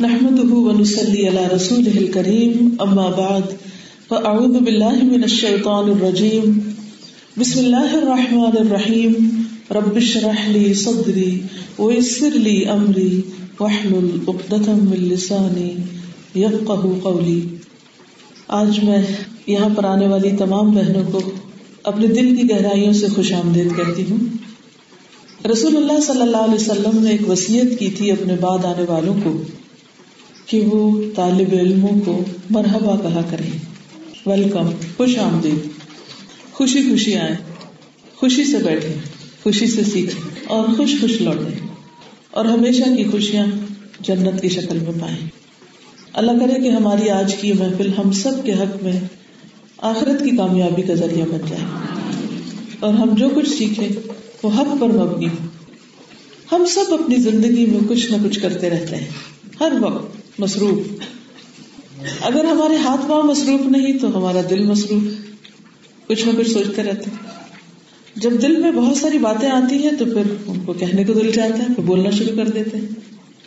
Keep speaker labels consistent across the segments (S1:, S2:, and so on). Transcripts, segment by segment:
S1: نحمده ونسلي على رسوله الكريم، أما بعد، فأعوذ بالله من الشيطان الرجيم. بسم الله الرحمن الرحيم. رب اشرح لي صدري، ويسر لي أمري، واحلل عقدة من لساني يفقه قولي. آج میں یہاں پر آنے والی تمام بہنوں کو اپنے دل کی گہرائیوں سے خوش آمدید کرتی ہوں۔ رسول اللہ صلی اللہ علیہ وسلم نے ایک وسیعت کی تھی اپنے بعد آنے والوں کو۔ کہ وہ طالب علموں کو مرحبا کہا کریں۔ ویلکم خوش آمدید۔ خوشی خوشی آئے خوشی سے بیٹھے خوشی سے سیکھیں۔ اور خوش خوش لوٹے اور ہمیشہ کی خوشیاں جنت کی شکل میں پائیں۔ اللہ کرے کہ ہماری آج کی محفل ہم سب کے حق میں آخرت کی کامیابی کا ذریعہ بن جائے۔ اور ہم جو کچھ سیکھیں، وہ حق پر مبنی۔ ہو ہم سب اپنی زندگی میں کچھ نہ کچھ کرتے رہتے ہیں۔ ہر وقت۔ مصروف۔ اگر ہمارے ہاتھ پاؤں مصروف نہیں تو ہمارا دل مصروف۔ کچھ نہ کچھ سوچتے رہتے۔ جب دل میں بہت ساری باتیں آتی ہیں تو پھر ان کو کہنے کو دل چاہتا ہے، پھر بولنا شروع کر دیتے ہیں۔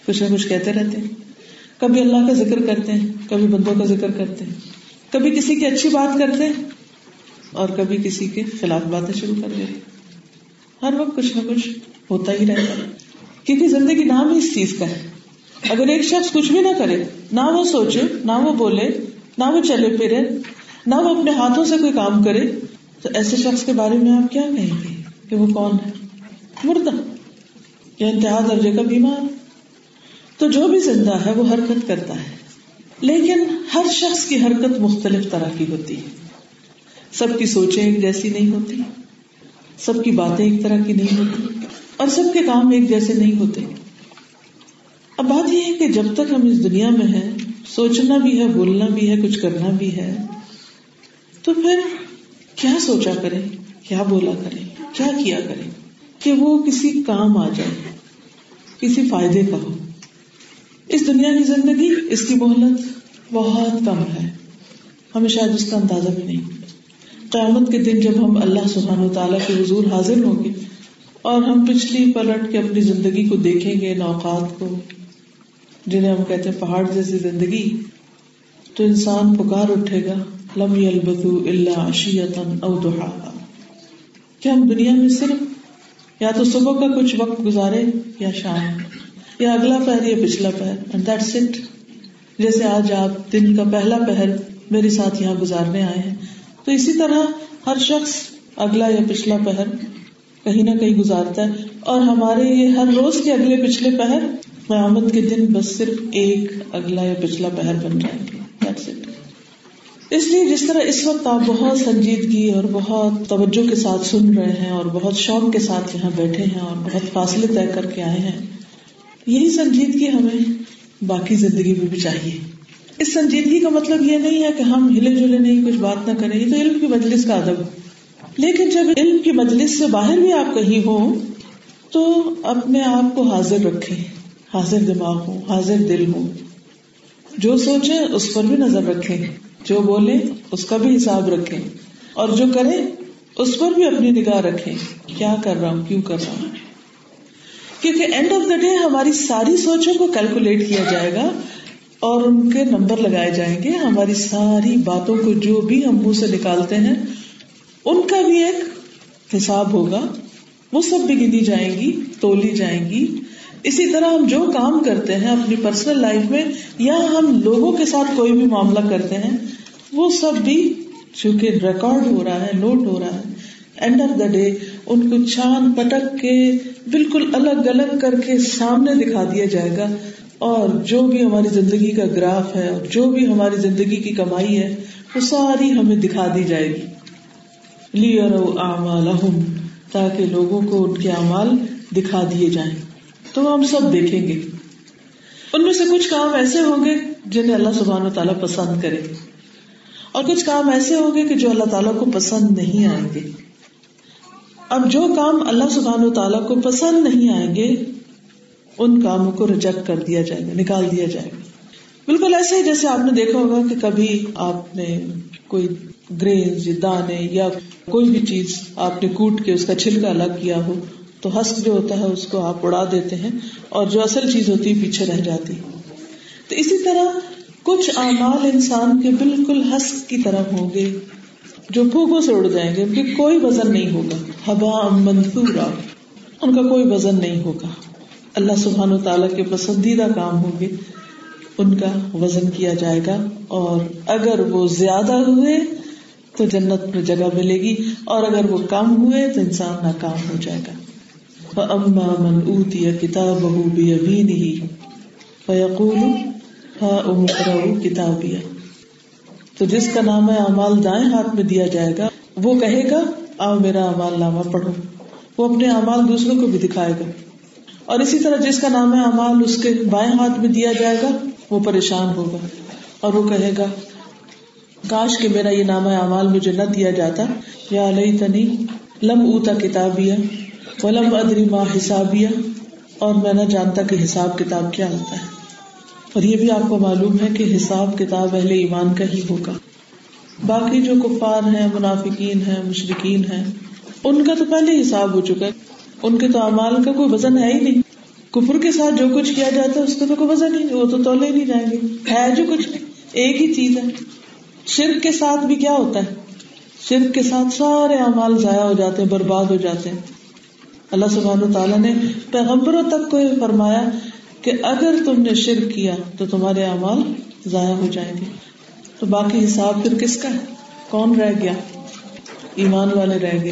S1: کچھ نہ کچھ کہتے رہتے ہیں۔ کبھی اللہ کا ذکر کرتے ہیں، کبھی بندوں کا ذکر کرتے ہیں۔ کبھی کسی کی اچھی بات کرتے ہیں اور کبھی کسی کے خلاف باتیں شروع کر دیتے ہیں۔ ہر وقت کچھ نہ کچھ ہوتا ہی رہتا ہے۔ کیونکہ زندگی نام ہی اس چیز کا ہے۔ اگر ایک شخص کچھ بھی نہ کرے، نہ وہ سوچے، نہ وہ بولے، نہ وہ چلے پھرے، نہ وہ اپنے ہاتھوں سے کوئی کام کرے، تو ایسے شخص کے بارے میں آپ کیا کہیں گے کہ وہ کون ہے؟ مردہ، یا انتہا درجے کا بیمار۔ تو جو بھی زندہ ہے، وہ حرکت کرتا ہے۔ لیکن ہر شخص کی حرکت مختلف طرح کی ہوتی ہے۔ سب کی سوچیں ایک جیسی نہیں ہوتی۔ سب کی باتیں ایک طرح کی نہیں ہوتی۔ اور سب کے کام ایک جیسے نہیں ہوتے۔ اب بات یہ ہے کہ جب تک ہم اس دنیا میں ہیں، سوچنا بھی ہے، بولنا بھی ہے، کچھ کرنا بھی ہے، تو پھر کیا سوچا کرے کیا بولا کرے کیا کیا کرے کہ وہ کسی کام آ جائے، کسی فائدے کا ہو۔ اس دنیا کی زندگی اس کی مہلت بہت کم ہے ہمیں شاید اس کا اندازہ بھی نہیں۔ قیامت کے دن جب ہم اللہ سبحانہ و تعالیٰ کے حضور حاضر ہوں گے اور ہم پچھلی پلٹ کے اپنی زندگی کو دیکھیں گے، نوقات کو جنہیں ہم کہتے ہیں پہاڑ جیسی زندگی، تو انسان پکار اٹھے گا، لم البتو اللہ اشیتن او دہا کہ ہم دنیا میں صرف یا تو صبح کا کچھ وقت گزارے یا شام۔ یا اگلا پہر یا پچھلا پہر اینڈ دیٹس اٹ جیسے آج آپ دن کا پہلا پہر میرے ساتھ یہاں گزارنے آئے ہیں، تو اسی طرح ہر شخص اگلا یا پچھلا پہر کہیں نہ کہیں گزارتا ہے، اور ہمارے یہ ہر روز کے اگلے پچھلے پہر قیامت کے دن بس صرف ایک اگلا یا پچھلا پہر بن جائیں گے اس لیے جس طرح اس وقت آپ بہت سنجیدگی اور بہت توجہ کے ساتھ سن رہے ہیں اور بہت شوق کے ساتھ یہاں بیٹھے ہیں اور بہت فاصلے طے کر کے آئے ہیں، یہی سنجیدگی ہمیں باقی زندگی میں بھی چاہیے. اس سنجیدگی کا مطلب یہ نہیں ہے کہ ہم ہلے جلے نہیں، کچھ بات نہ کریں، یہ تو علم کی مجلس کا ادب. لیکن جب علم کی مجلس سے باہر بھی آپ کہیں ہو تو اپنے آپ کو حاضر رکھے حاضر دماغ ہو حاضر دل ہو جو سوچے اس پر بھی نظر رکھے جو بولے اس کا بھی حساب رکھے اور جو کرے اس پر بھی اپنی نگاہ رکھے کیا کر رہا ہوں، کیوں کر رہا ہوں؟ کیونکہ اینڈ آف دا ڈے ہماری ساری سوچوں کو کیلکولیٹ کیا جائے گا اور ان کے نمبر لگائے جائیں گے۔ ہماری ساری باتوں کو جو بھی ہم منہ سے نکالتے ہیں، ان کا بھی ایک حساب ہوگا۔ وہ سب بھی گنی جائیں گی، تولی جائیں گی۔ اسی طرح ہم جو کام کرتے ہیں اپنی پرسنل لائف میں یا ہم لوگوں کے ساتھ کوئی بھی معاملہ کرتے ہیں، وہ سب بھی چونکہ ریکارڈ ہو رہا ہے نوٹ ہو رہا ہے اینڈ آف دا ڈے ان کو چھان پٹک کے بالکل الگ الگ کر کے سامنے دکھا دیا جائے گا۔ اور جو بھی ہماری زندگی کا گراف ہے اور جو بھی ہماری زندگی کی کمائی ہے، وہ ساری ہمیں دکھا دی جائے گی۔ لی اور تاکہ لوگوں کو ان کے اعمال دکھا دیے جائیں۔ تو ہم سب دیکھیں گے۔ ان میں سے کچھ کام ایسے ہوں گے جنہیں اللہ سبحان و تعالیٰ پسند کرے۔ اور کچھ کام ایسے ہوں گے کہ جو اللہ تعالیٰ کو پسند نہیں آئیں گے۔ اب جو کام اللہ سبحان و تعالیٰ کو پسند نہیں آئیں گے، ان کاموں کو ریجیکٹ کر دیا جائے گا، نکال دیا جائے گا۔ بالکل ایسے ہی جیسے آپ نے دیکھا ہوگا کہ کبھی آپ نے کوئی گرینز دانے یا کوئی بھی چیز آپ نے کوٹ کے اس کا چھلکا الگ کیا ہو تو ہسک جو ہوتا ہے اس کو آپ اڑا دیتے ہیں اور جو اصل چیز ہوتی ہے پیچھے رہ جاتی تو اسی طرح کچھ اعمال انسان کے بالکل ہس کی طرح ہوں گے جو پھوکوں سے اڑ جائیں گے، ان کی کوئی وزن نہیں ہوگا۔ ہوا منصورا ان کا کوئی وزن نہیں ہوگا۔ اللہ سبحان و تعالیٰ کے پسندیدہ کام ہوں گے۔ ان کا وزن کیا جائے گا۔ اور اگر وہ زیادہ ہوئے تو جنت میں جگہ ملے گی، اور اگر وہ کم ہوئے تو انسان ناکام ہو جائے گا۔ اما من اوتی کتاب بھی ابھی نہیں فیقول ہاں تو جس کا نام ہے امال دائیں ہاتھ میں دیا جائے گا، وہ کہے گا، آؤ میرا امال نامہ پڑھو وہ اپنے امال دوسروں کو بھی دکھائے گا۔ اور اسی طرح جس کا نام ہے امال اس کے بائیں ہاتھ میں دیا جائے گا، وہ پریشان ہوگا۔ اور وہ کہے گا، کاش کے میرا یہ نام امال مجھے نہ دیا جاتا۔ یا علیہ تنی لم اوتا کتابیا ولم ادری ماں حسابیا اور میں نہ جانتا کہ حساب کتاب کیا ہوتا ہے۔ اور یہ بھی آپ کو معلوم ہے کہ حساب کتاب اہل ایمان کا ہی ہوگا۔ باقی جو کفار ہیں، منافقین ہیں مشرقین ہیں، ان کا تو پہلے حساب ہو چکا ہے۔ ان کے تو امال کا کوئی وزن ہے ہی نہیں۔ کفر کے ساتھ جو کچھ کیا جاتا ہے، اس کا تو کوئی وزن ہی نہیں، وہ تو تولے نہیں جائیں گے۔ ہے جو کچھ نہیں ایک ہی چیز ہے۔ شرک کے ساتھ بھی کیا ہوتا ہے؟ شرک کے ساتھ سارے امال ضائع ہو جاتے ہیں، برباد ہو جاتے ہیں۔ اللہ سبحانہ تعالیٰ نے پیغمبروں تک کو فرمایا کہ اگر تم نے شرک کیا تو تمہارے اعمال ضائع ہو جائیں گے۔ تو باقی حساب پھر کس کا ہے؟ کون رہ گیا؟ ایمان والے رہ گئے۔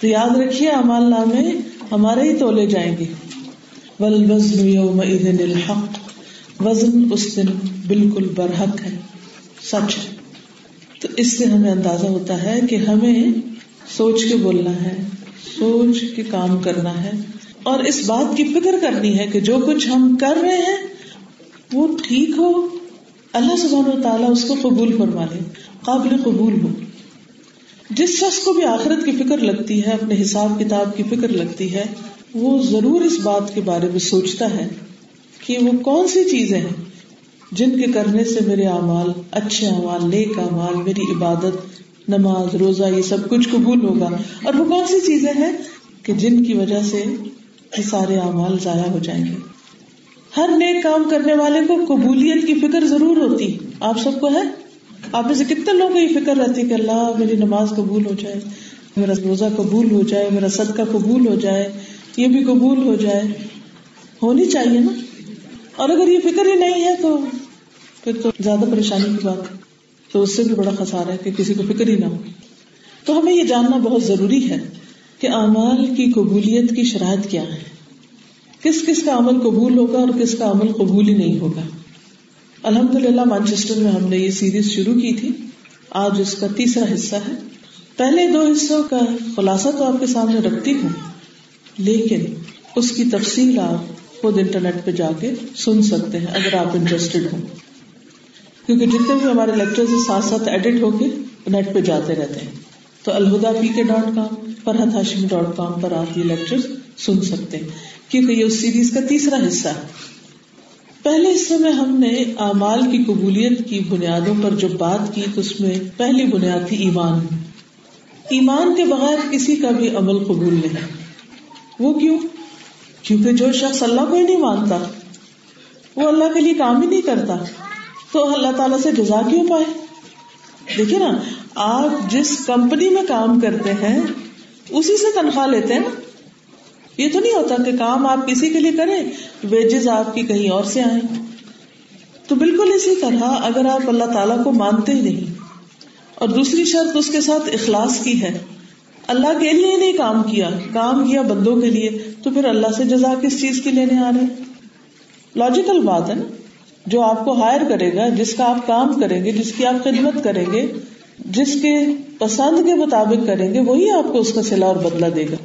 S1: تو یاد رکھیے امال نامے ہمارے ہی تولے جائیں گے۔ وزن الحق۔ وزن اس دن بالکل برحق ہے۔ سچ ہے۔ تو اس سے ہمیں اندازہ ہوتا ہے کہ ہمیں سوچ کے بولنا ہے۔ سوچ کے کام کرنا ہے اور اس بات کی فکر کرنی ہے کہ جو کچھ ہم کر رہے ہیں، وہ ٹھیک ہو۔ اللہ سبحانہ و تعالیٰ اس کو قبول فرما لے، قابل قبول ہو۔ جس شخص کو بھی آخرت کی فکر لگتی ہے، اپنے حساب کتاب کی فکر لگتی ہے، وہ ضرور اس بات کے بارے میں سوچتا ہے کہ وہ کون سی چیزیں ہیں جن کے کرنے سے میرے اعمال اچھے اعمال، نیک اعمال، میری عبادت نماز، روزہ، یہ سب کچھ قبول ہوگا۔ اور وہ کون سی چیزیں ہیں کہ جن کی وجہ سے یہ سارے اعمال ضائع ہو جائیں گے؟ ہر نیک کام کرنے والے کو قبولیت کی فکر ضرور ہوتی۔ آپ سب کو ہے؟ آپ میں سے کتنے لوگوں کو یہ فکر رہتی کہ اللہ میری نماز قبول ہو جائے، میرا روزہ قبول ہو جائے، میرا صدقہ قبول ہو جائے، یہ بھی قبول ہو جائے۔ ہونی چاہیے نا۔ اور اگر یہ فکر ہی نہیں ہے تو پھر تو زیادہ پریشانی کی بات۔ ہے تو اس سے بھی بڑا خسارا ہے کہ کسی کو فکر ہی نہ ہو۔ تو ہمیں یہ جاننا بہت ضروری ہے کہ اعمال کی قبولیت کی شرائط کیا ہے کس کس کا عمل قبول ہوگا اور کس کا عمل قبول ہی نہیں ہوگا۔ الحمد للہ مانچسٹر میں ہم نے یہ سیریز شروع کی تھی۔ آج اس کا تیسرا حصہ ہے۔ پہلے دو حصوں کا خلاصہ تو آپ کے سامنے رکھتی ہوں، لیکن اس کی تفصیل آپ خود انٹرنیٹ پہ جا کے سن سکتے ہیں، اگر آپ انٹرسٹیڈ ہوں۔ کیونکہ جتنے بھی ہمارے لیکچر ساتھ ساتھ ایڈٹ ہو کے نیٹ پہ جاتے رہتے ہیں۔ تو Alhuda P K dot com Farhat Hashmi dot com پر آپ یہ لیکچر سن سکتے ہیں۔ کیونکہ یہ اس سیریز کا تیسرا حصہ ہے۔ پہلے حصے میں ہم نے اعمال کی قبولیت کی بنیادوں پر جو بات کی، تو اس میں پہلی بنیاد تھی ایمان۔ ایمان کے بغیر کسی کا بھی عمل قبول نہیں۔ وہ کیوں؟ کیونکہ جو شخص اللہ کو ہی نہیں مانتا، وہ اللہ کے لیے کام ہی نہیں کرتا۔ تو اللہ تعالیٰ سے جزا کیوں پائے؟ دیکھیے نا، آپ جس کمپنی میں کام کرتے ہیں، اسی سے تنخواہ لیتے ہیں نا؟ یہ تو نہیں ہوتا کہ کام آپ کسی کے لیے کریں ویجز آپ کی کہیں اور سے آئیں۔ تو بالکل اسی طرح اگر آپ اللہ تعالیٰ کو مانتے ہی نہیں، اور دوسری شرط اس کے ساتھ اخلاص کی ہے۔ اللہ کے لیے نہیں کام کیا کام کیا بندوں کے لیے، تو پھر اللہ سے جزا کس چیز کی لینے آ رہے لاجیکل بات ہے نا۔ جو آپ کو ہائر کرے گا، جس کا آپ کام کریں گے، جس کی آپ خدمت کریں گے، جس کے پسند کے مطابق کریں گے، وہی آپ کو اس کا سلا اور بدلا دے گا۔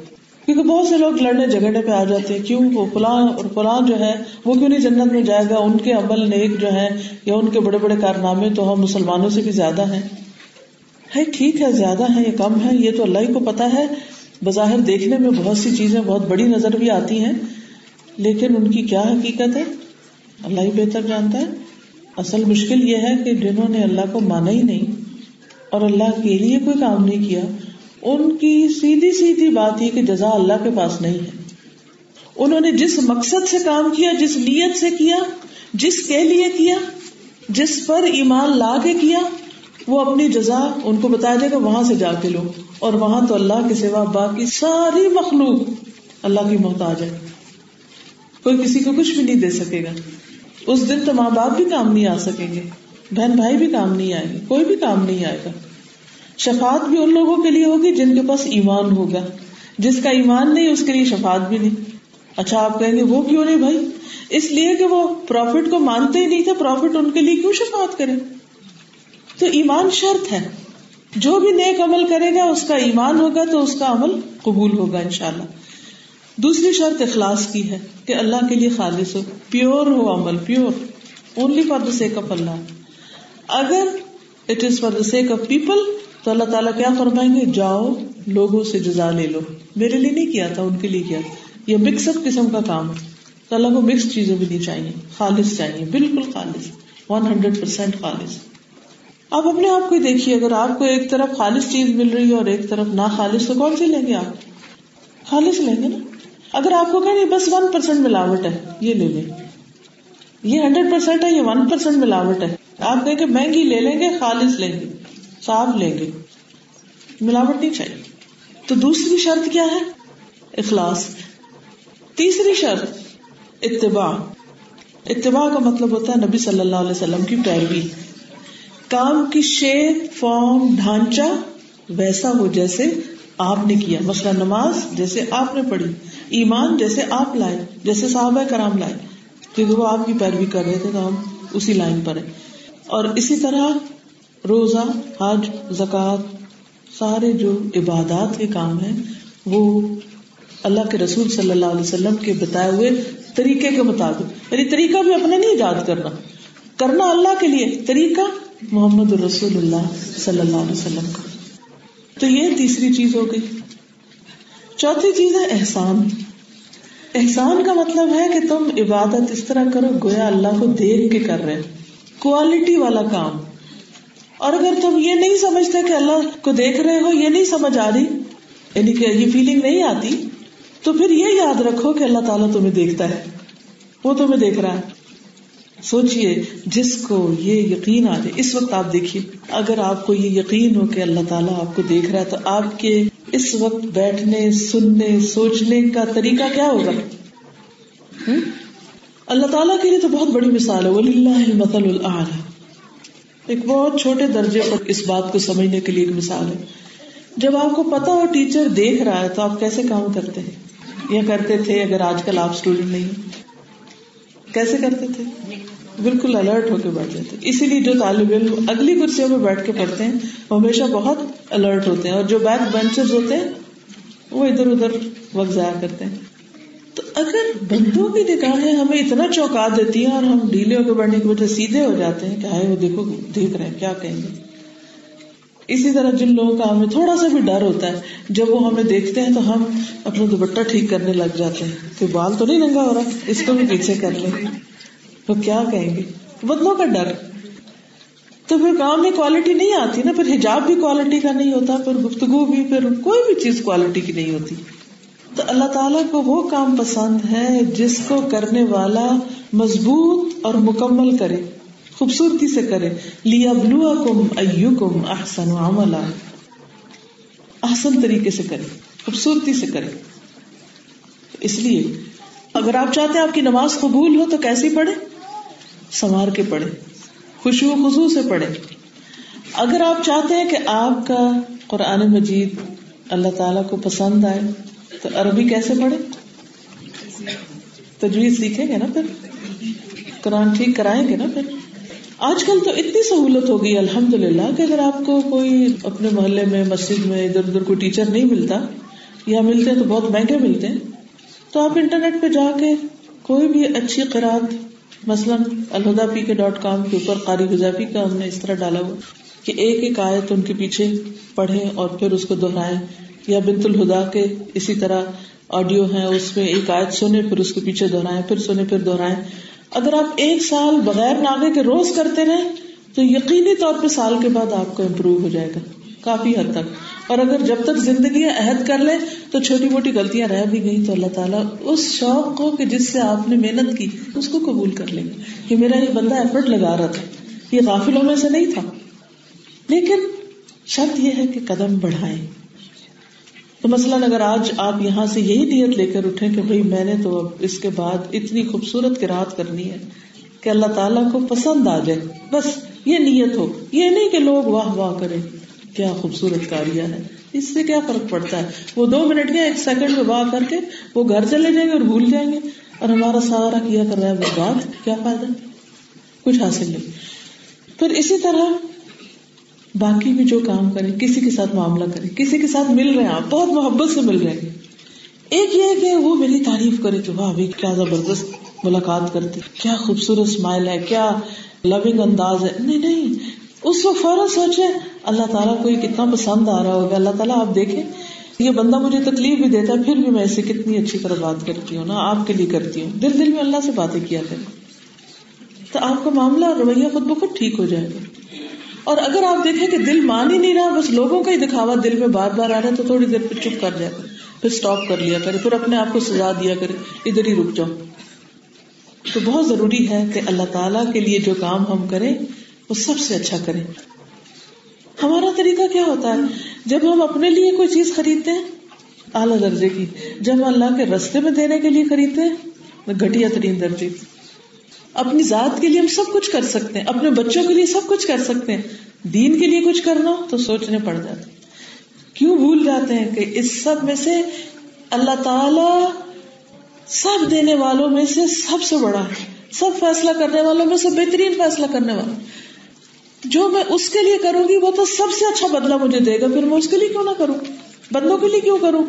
S1: کیونکہ بہت سے لوگ لڑنے جھگڑنے پہ آ جاتے ہیں، کیوں؟ وہ فلاں اور فلاں جو ہے وہ کیوں نہیں جنت میں جائے گا؟ ان کے عمل نیک جو ہے یا ان کے بڑے بڑے کارنامے تو ہم مسلمانوں سے بھی زیادہ ہیں۔ ہے، ٹھیک ہے، زیادہ ہے یا کم ہے یہ تو اللہ ہی کو پتا ہے۔ بظاہر دیکھنے میں بہت سی چیزیں بہت بڑی نظر بھی آتی ہیں، لیکن ان کی کیا حقیقت ہے؟ اللہ ہی بہتر جانتا ہے۔ اصل مشکل یہ ہے کہ جنہوں نے اللہ کو مانا ہی نہیں اور اللہ کے لیے کوئی کام نہیں کیا، ان کی سیدھی سیدھی بات یہ کہ جزا اللہ کے پاس نہیں ہے۔ انہوں نے جس مقصد سے کام کیا، جس نیت سے کیا، جس کے لیے کیا، جس پر ایمان لا کے کیا، وہ اپنی جزا ان کو بتایا جائے گا، وہاں سے جا کے لو۔ اور وہاں تو اللہ کے سوا باقی ساری مخلوق اللہ کی محتاج ہے۔ کوئی کسی کو کچھ بھی نہیں دے سکے گا۔ اس دن تو ماں باپ بھی کام نہیں آ سکیں گے، بہن بھائی بھی کام نہیں آئے گے، کوئی بھی کام نہیں آئے گا۔ شفات بھی ان لوگوں کے لیے ہوگی جن کے پاس ایمان ہوگا۔ جس کا ایمان نہیں، اس کے لیے شفات بھی نہیں۔ اچھا آپ کہیں گے، وہ کیوں نہیں بھائی؟ اس لیے کہ وہ پروفٹ کو مانتے ہی نہیں تھے پروفٹ ان کے لیے کیوں شفات کرے تو ایمان شرط ہے۔ جو بھی نیک عمل کرے گا، اس کا ایمان ہوگا تو اس کا عمل قبول ہوگا ان شاء اللہ دوسری شرط اخلاص کی ہے کہ اللہ کے لیے خالص ہو پیور ہو عمل pure only for the sake of Allah اگر it is for the sake of people تو اللہ تعالیٰ کیا فرمائیں گے؟ جاؤ، لوگوں سے جزا لے لو۔ میرے لیے نہیں کیا تھا، ان کے لیے کیا یہ مکس اپ قسم کا کام ہے۔ تو اللہ کو مکس چیزیں بھی نہیں چاہیے۔ خالص چاہیے، بالکل خالص۔ ون ہنڈریڈ پرسینٹ خالص۔ آپ اپنے آپ کو دیکھیے، اگر آپ کو ایک طرف خالص چیز مل رہی ہے اور ایک طرف نہ خالص تو کون سی لیں گے آپ؟ خالص لیں گے نا؟ اگر آپ کو کہ بس ون پرسینٹ ملاوٹ ہے، یہ لے لیں۔ یہ ہنڈریڈ پرسینٹ ہے، یہ ون پرسینٹ ملاوٹ ہے۔ آپ کہیں کہ مہنگی لے لیں گے، خالص لیں گے، صاف لیں گے۔ ملاوٹ نہیں چاہیے۔ تو دوسری شرط کیا ہے؟ اخلاص۔ تیسری شرط، اتباع۔ اتباع کا مطلب ہوتا ہے نبی صلی اللہ علیہ وسلم کی پیروی۔ کام کی شیپ، فارم، ڈھانچہ ویسا ہو جیسے آپ نے کیا۔ مسئلہ نماز جیسے آپ نے پڑھی۔ ایمان جیسے آپ لائے، جیسے صحابہ کرام لائے۔ کیونکہ وہ آپ کی پیروی کر رہے تھے تو ہم اسی لائن پر ہیں۔ اور اسی طرح روزہ، حج زکات سارے جو عبادات کے کام ہیں، وہ اللہ کے رسول صلی اللہ علیہ وسلم کے بتائے ہوئے طریقے کے مطابق۔ یعنی طریقہ بھی اپنا نہیں ایجاد کرنا کرنا اللہ کے لیے۔ طریقہ محمد رسول اللہ صلی اللہ علیہ وسلم کا۔ تو یہ تیسری چیز ہو گئی۔ چوتھی چیز ہے احسان۔ احسان کا مطلب ہے کہ تم عبادت اس طرح کرو گویا اللہ کو دیکھ کے کر رہے کوالٹی والا کام۔ اور اگر تم یہ نہیں سمجھتے کہ اللہ کو دیکھ رہے ہو، یہ نہیں سمجھ آ رہی یعنی کہ یہ فیلنگ نہیں آتی، تو پھر یہ یاد رکھو کہ اللہ تعالیٰ تمہیں دیکھتا ہے۔ وہ تمہیں دیکھ رہا ہے۔ سوچئے جس کو یہ یقین آ جائے اس وقت آپ دیکھیے، اگر آپ کو یہ یقین ہو کہ اللہ تعالیٰ آپ کو دیکھ رہا ہے، تو آپ کے اس وقت بیٹھنے، سننے، سوچنے کا طریقہ کیا ہوگا؟ اللہ تعالیٰ کے لیے تو بہت بڑی مثال ہے ولی اللہ العلیٰ ایک بہت چھوٹے درجے پر اس بات کو سمجھنے کے لیے ایک مثال ہے۔ جب آپ کو پتا ہو ٹیچر دیکھ رہا ہے تو آپ کیسے کام کرتے ہیں؟ یا کرتے تھے اگر آج کل آپ اسٹوڈینٹ نہیں کیسے کرتے تھے؟ بالکل الرٹ ہو کے بیٹھ جاتے ہیں۔ اسی لیے جو طالب علم اگلی کرسیوں میں بیٹھ کے پڑھتے ہیں، وہ ہمیشہ بہت الرٹ ہوتے ہیں اور جو بیک بینچر ہوتے ہیں، وہ ادھر ادھر وقت ضائع کرتے ہیں۔ تو اگر بندوں کی نگاہیں ہمیں اتنا چوکا دیتی ہیں اور ہم ڈھیلے ہو کے بڑھنے کی وجہ سیدھے ہو جاتے ہیں کہ آئے وہ دیکھو، دیکھ رہے ہیں، کیا کہیں گے؟ اسی طرح جن لوگوں کا ہمیں تھوڑا سا بھی ڈر ہوتا ہے، جب وہ ہمیں دیکھتے ہیں تو ہم اپنا دوپٹہ ٹھیک کرنے لگ جاتے ہیں۔ کہ بال تو نہیں ننگا ہو رہا؟ اس کو بھی پیچھے کر لیں۔ تو کیا کہیں گے؟ بدلوں کا ڈر۔ تو پھر کام میں کوالٹی نہیں آتی نا، پھر حجاب بھی کوالٹی کا نہیں ہوتا، پھر گفتگو بھی، پھر کوئی بھی چیز کوالٹی کی نہیں ہوتی۔ تو اللہ تعالیٰ کو وہ کام پسند ہے جس کو کرنے والا مضبوط اور مکمل کرے، خوبصورتی سے کرے۔ لیا بلو کم او کم احسن احسن طریقے سے کرے، خوبصورتی سے کرے۔ اس لیے اگر آپ چاہتے ہیں آپ کی نماز قبول ہو تو کیسی پڑھے سنوار کے پڑھے خوشبو خزو سے پڑھے اگر آپ چاہتے ہیں کہ آپ کا قرآن مجید اللہ تعالیٰ کو پسند آئے، تو عربی کیسے پڑھے تجویز سیکھیں گے نا پھر؟ قرآن ٹھیک کرائیں گے نا پھر؟ آج کل تو اتنی سہولت ہو گئی الحمد للہ کہ اگر آپ کو کوئی اپنے محلے میں، مسجد میں ادھر ادھر کوئی ٹیچر نہیں ملتا، یا ملتے ہیں تو بہت مہنگے ملتے ہیں، تو آپ انٹرنیٹ پہ جا کے کوئی بھی اچھی قرآن مثلاً الہدا پی کے ڈاٹ کام کے اوپر قاری گزافی کا ہم نے اس طرح ڈالا ہوا کہ ایک ایک آیت ان کے پیچھے پڑھیں اور پھر اس کو دہرائیں یا بنت الہدا کے اسی طرح آڈیو ہے اس میں ایک آیت سنے پھر اس کے پیچھے دہرائیں، پھر سنے پھر دہرائیں۔ اگر آپ ایک سال بغیر ناگے کے روز کرتے رہے تو یقینی طور پہ سال کے بعد آپ کو امپروو ہو جائے گا، کافی حد تک۔ اور اگر جب تک زندگی عہد کر لے تو چھوٹی موٹی غلطیاں رہ بھی گئی تو اللہ تعالیٰ اس شوق کو کہ جس سے آپ نے محنت کی اس کو قبول کر لیں گے۔ کہ میرا یہ بندہ ایفرٹ لگا رہا تھا۔ یہ غافلوں میں سے نہیں تھا۔ لیکن شرط یہ ہے کہ قدم بڑھائے تو مثلاً اگر آج آپ یہاں سے یہی نیت لے کر اٹھے کہ بھائی میں نے تو اب اس کے بعد اتنی خوبصورت رات کرنی ہے کہ اللہ تعالیٰ کو پسند آ جائے۔ بس یہ نیت ہو۔ یہ نہیں کہ لوگ واہ واہ کرے کیا خوبصورت کاریا ہے اس سے کیا فرق پڑتا ہے؟ وہ دو منٹ یا ایک سیکنڈ میں واہ کر کے وہ گھر چلے جائیں گے اور بھول جائیں گے۔ اور ہمارا سارا کیا کر رہا ہے وہ بات؟ کیا فائدہ؟ کچھ حاصل نہیں۔ پھر اسی طرح باقی بھی جو کام کریں، کسی کے ساتھ معاملہ کریں، کسی کے ساتھ مل رہے ہیں آپ، بہت محبت سے مل رہے ہیں۔ ایک یہ کہ وہ میری تعریف کرے کہ واہ کیا زبردست ملاقات کرتی کیا خوبصورت اسمائل ہے، کیا لونگ انداز ہے۔ نہیں نہیں۔ اس وقت فوراً سوچے، اللہ تعالیٰ کو یہ کتنا پسند آ رہا ہوگا، اللہ تعالیٰ آپ دیکھیں، یہ بندہ مجھے تکلیف بھی دیتا ہے، پھر بھی میں اسے کتنی اچھی طرح بات کرتی ہوں نا، آپ کے لیے کرتی ہوں۔ دل دل میں اللہ سے باتیں کیا کریں۔ تو آپ کا معاملہ رویہ خود بخود ٹھیک ہو جائے گا۔ اور اگر آپ دیکھیں کہ دل مان ہی نہیں رہا، بس لوگوں کا ہی دکھاوا دل میں بار بار آ رہا ہے، تو تھوڑی دیر پھر چپ کر جائے۔ گا پھر اسٹاپ کر لیا کرے، پھر اپنے آپ کو سزا دیا کرے، ادھر ہی رک جاؤ۔ تو بہت ضروری ہے کہ اللہ تعالیٰ کے لیے جو کام ہم کریں وہ سب سے اچھا کریں۔ ہمارا طریقہ کیا ہوتا ہے؟ جب ہم اپنے لیے کوئی چیز خریدتے ہیں، اعلیٰ درجے کی۔ جب ہم اللہ کے رستے میں دینے کے لیے خریدتے ہیں گھٹیا ترین درجے۔ کی اپنی ذات کے لیے ہم سب کچھ کر سکتے ہیں، اپنے بچوں کے لیے سب کچھ کر سکتے ہیں۔ دین کے لیے کچھ کرنا تو سوچنے پڑ جاتے کیوں بھول جاتے ہیں کہ اس سب میں سے اللہ تعالی سب دینے والوں میں سے سب سے بڑا ہے۔ سب فیصلہ کرنے والوں میں سے بہترین فیصلہ کرنے والا جو میں اس کے لیے کروں گی وہ تو سب سے اچھا بدلا مجھے دے گا، پھر میں اس کے لیے کیوں نہ کروں؟ بندوں کے لیے کیوں کروں؟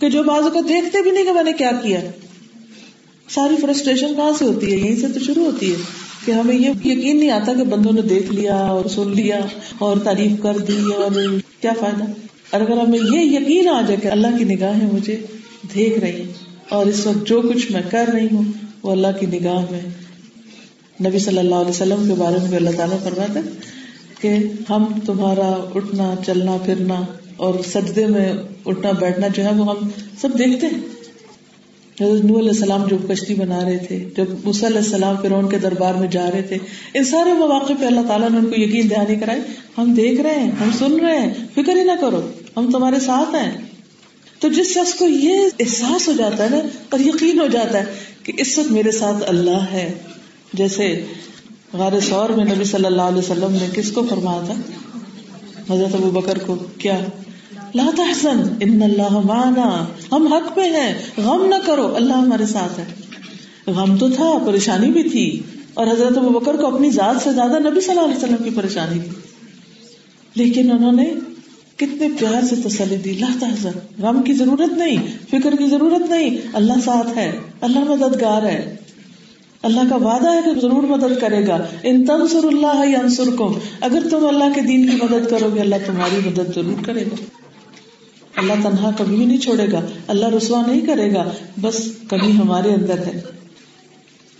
S1: کہ جو بازو کو دیکھتے بھی نہیں کہ میں نے کیا کیا ساری فرسٹریشن کہاں سے ہوتی ہے؟ یہیں سے تو شروع ہوتی ہے کہ ہمیں یہ یقین نہیں آتا کہ بندوں نے دیکھ لیا اور سن لیا اور تعریف کر دی اور کیا فائدہ۔ اور اگر ہمیں یہ یقین آ جائے کہ اللہ کی نگاہیں مجھے دیکھ رہی ہیں اور اس وقت جو کچھ میں کر رہی ہوں وہ اللہ کی نگاہ میں نبی صلی اللہ علیہ وسلم کے بارے میں بھی اللہ تعالیٰ فرماتا کہ ہم تمہارا اٹھنا، چلنا، پھرنا اور سجدے میں اٹھنا، بیٹھنا جو ہے وہ ہم سب دیکھتے ہیں۔ حضرت نو علیہ السلام جو کشتی بنا رہے تھے، جب علیہ السلام پھر ان کے دربار میں جا رہے تھے، ان سارے مواقع پہ اللہ تعالیٰ نے ان کو یقین دہانی کرائی۔ ہم دیکھ رہے ہیں، ہم سن رہے ہیں، فکر ہی نہ کرو، ہم تمہارے ساتھ ہیں۔ تو جس شخص کو یہ احساس ہو جاتا ہے نا، اور یقین ہو جاتا ہے کہ اس وقت میرے ساتھ اللہ ہے۔ جیسے غار سور میں نبی صلی اللہ علیہ وسلم نے کس کو فرمایا تھا؟ حضرت ابو بکر کو۔ کیا؟ لا تحزن، ان اللہ معنا۔ ہم حق پہ ہیں، غم نہ کرو، اللہ ہمارے ساتھ ہے۔ غم تو تھا، پریشانی بھی تھی۔ اور حضرت ابو بکر کو اپنی ذات سے زیادہ نبی صلی اللہ علیہ وسلم کی پریشانی تھی۔ لیکن انہوں نے کتنے پیار سے تسلی دی۔ لا تحزن، غم کی ضرورت نہیں، فکر کی ضرورت نہیں، اللہ ساتھ ہے، اللہ مددگار ہے۔ اللہ کا وعدہ ہے کہ ضرور مدد کرے گا۔ ان تنصر اللہ انصرکم اگر تم اللہ کے دین کی مدد کرو گے، اللہ تمہاری مدد ضرور کرے گا۔ اللہ تنہا کبھی بھی نہیں چھوڑے گا۔ اللہ رسوا نہیں کرے گا۔ بس کبھی ہمارے اندر ہے۔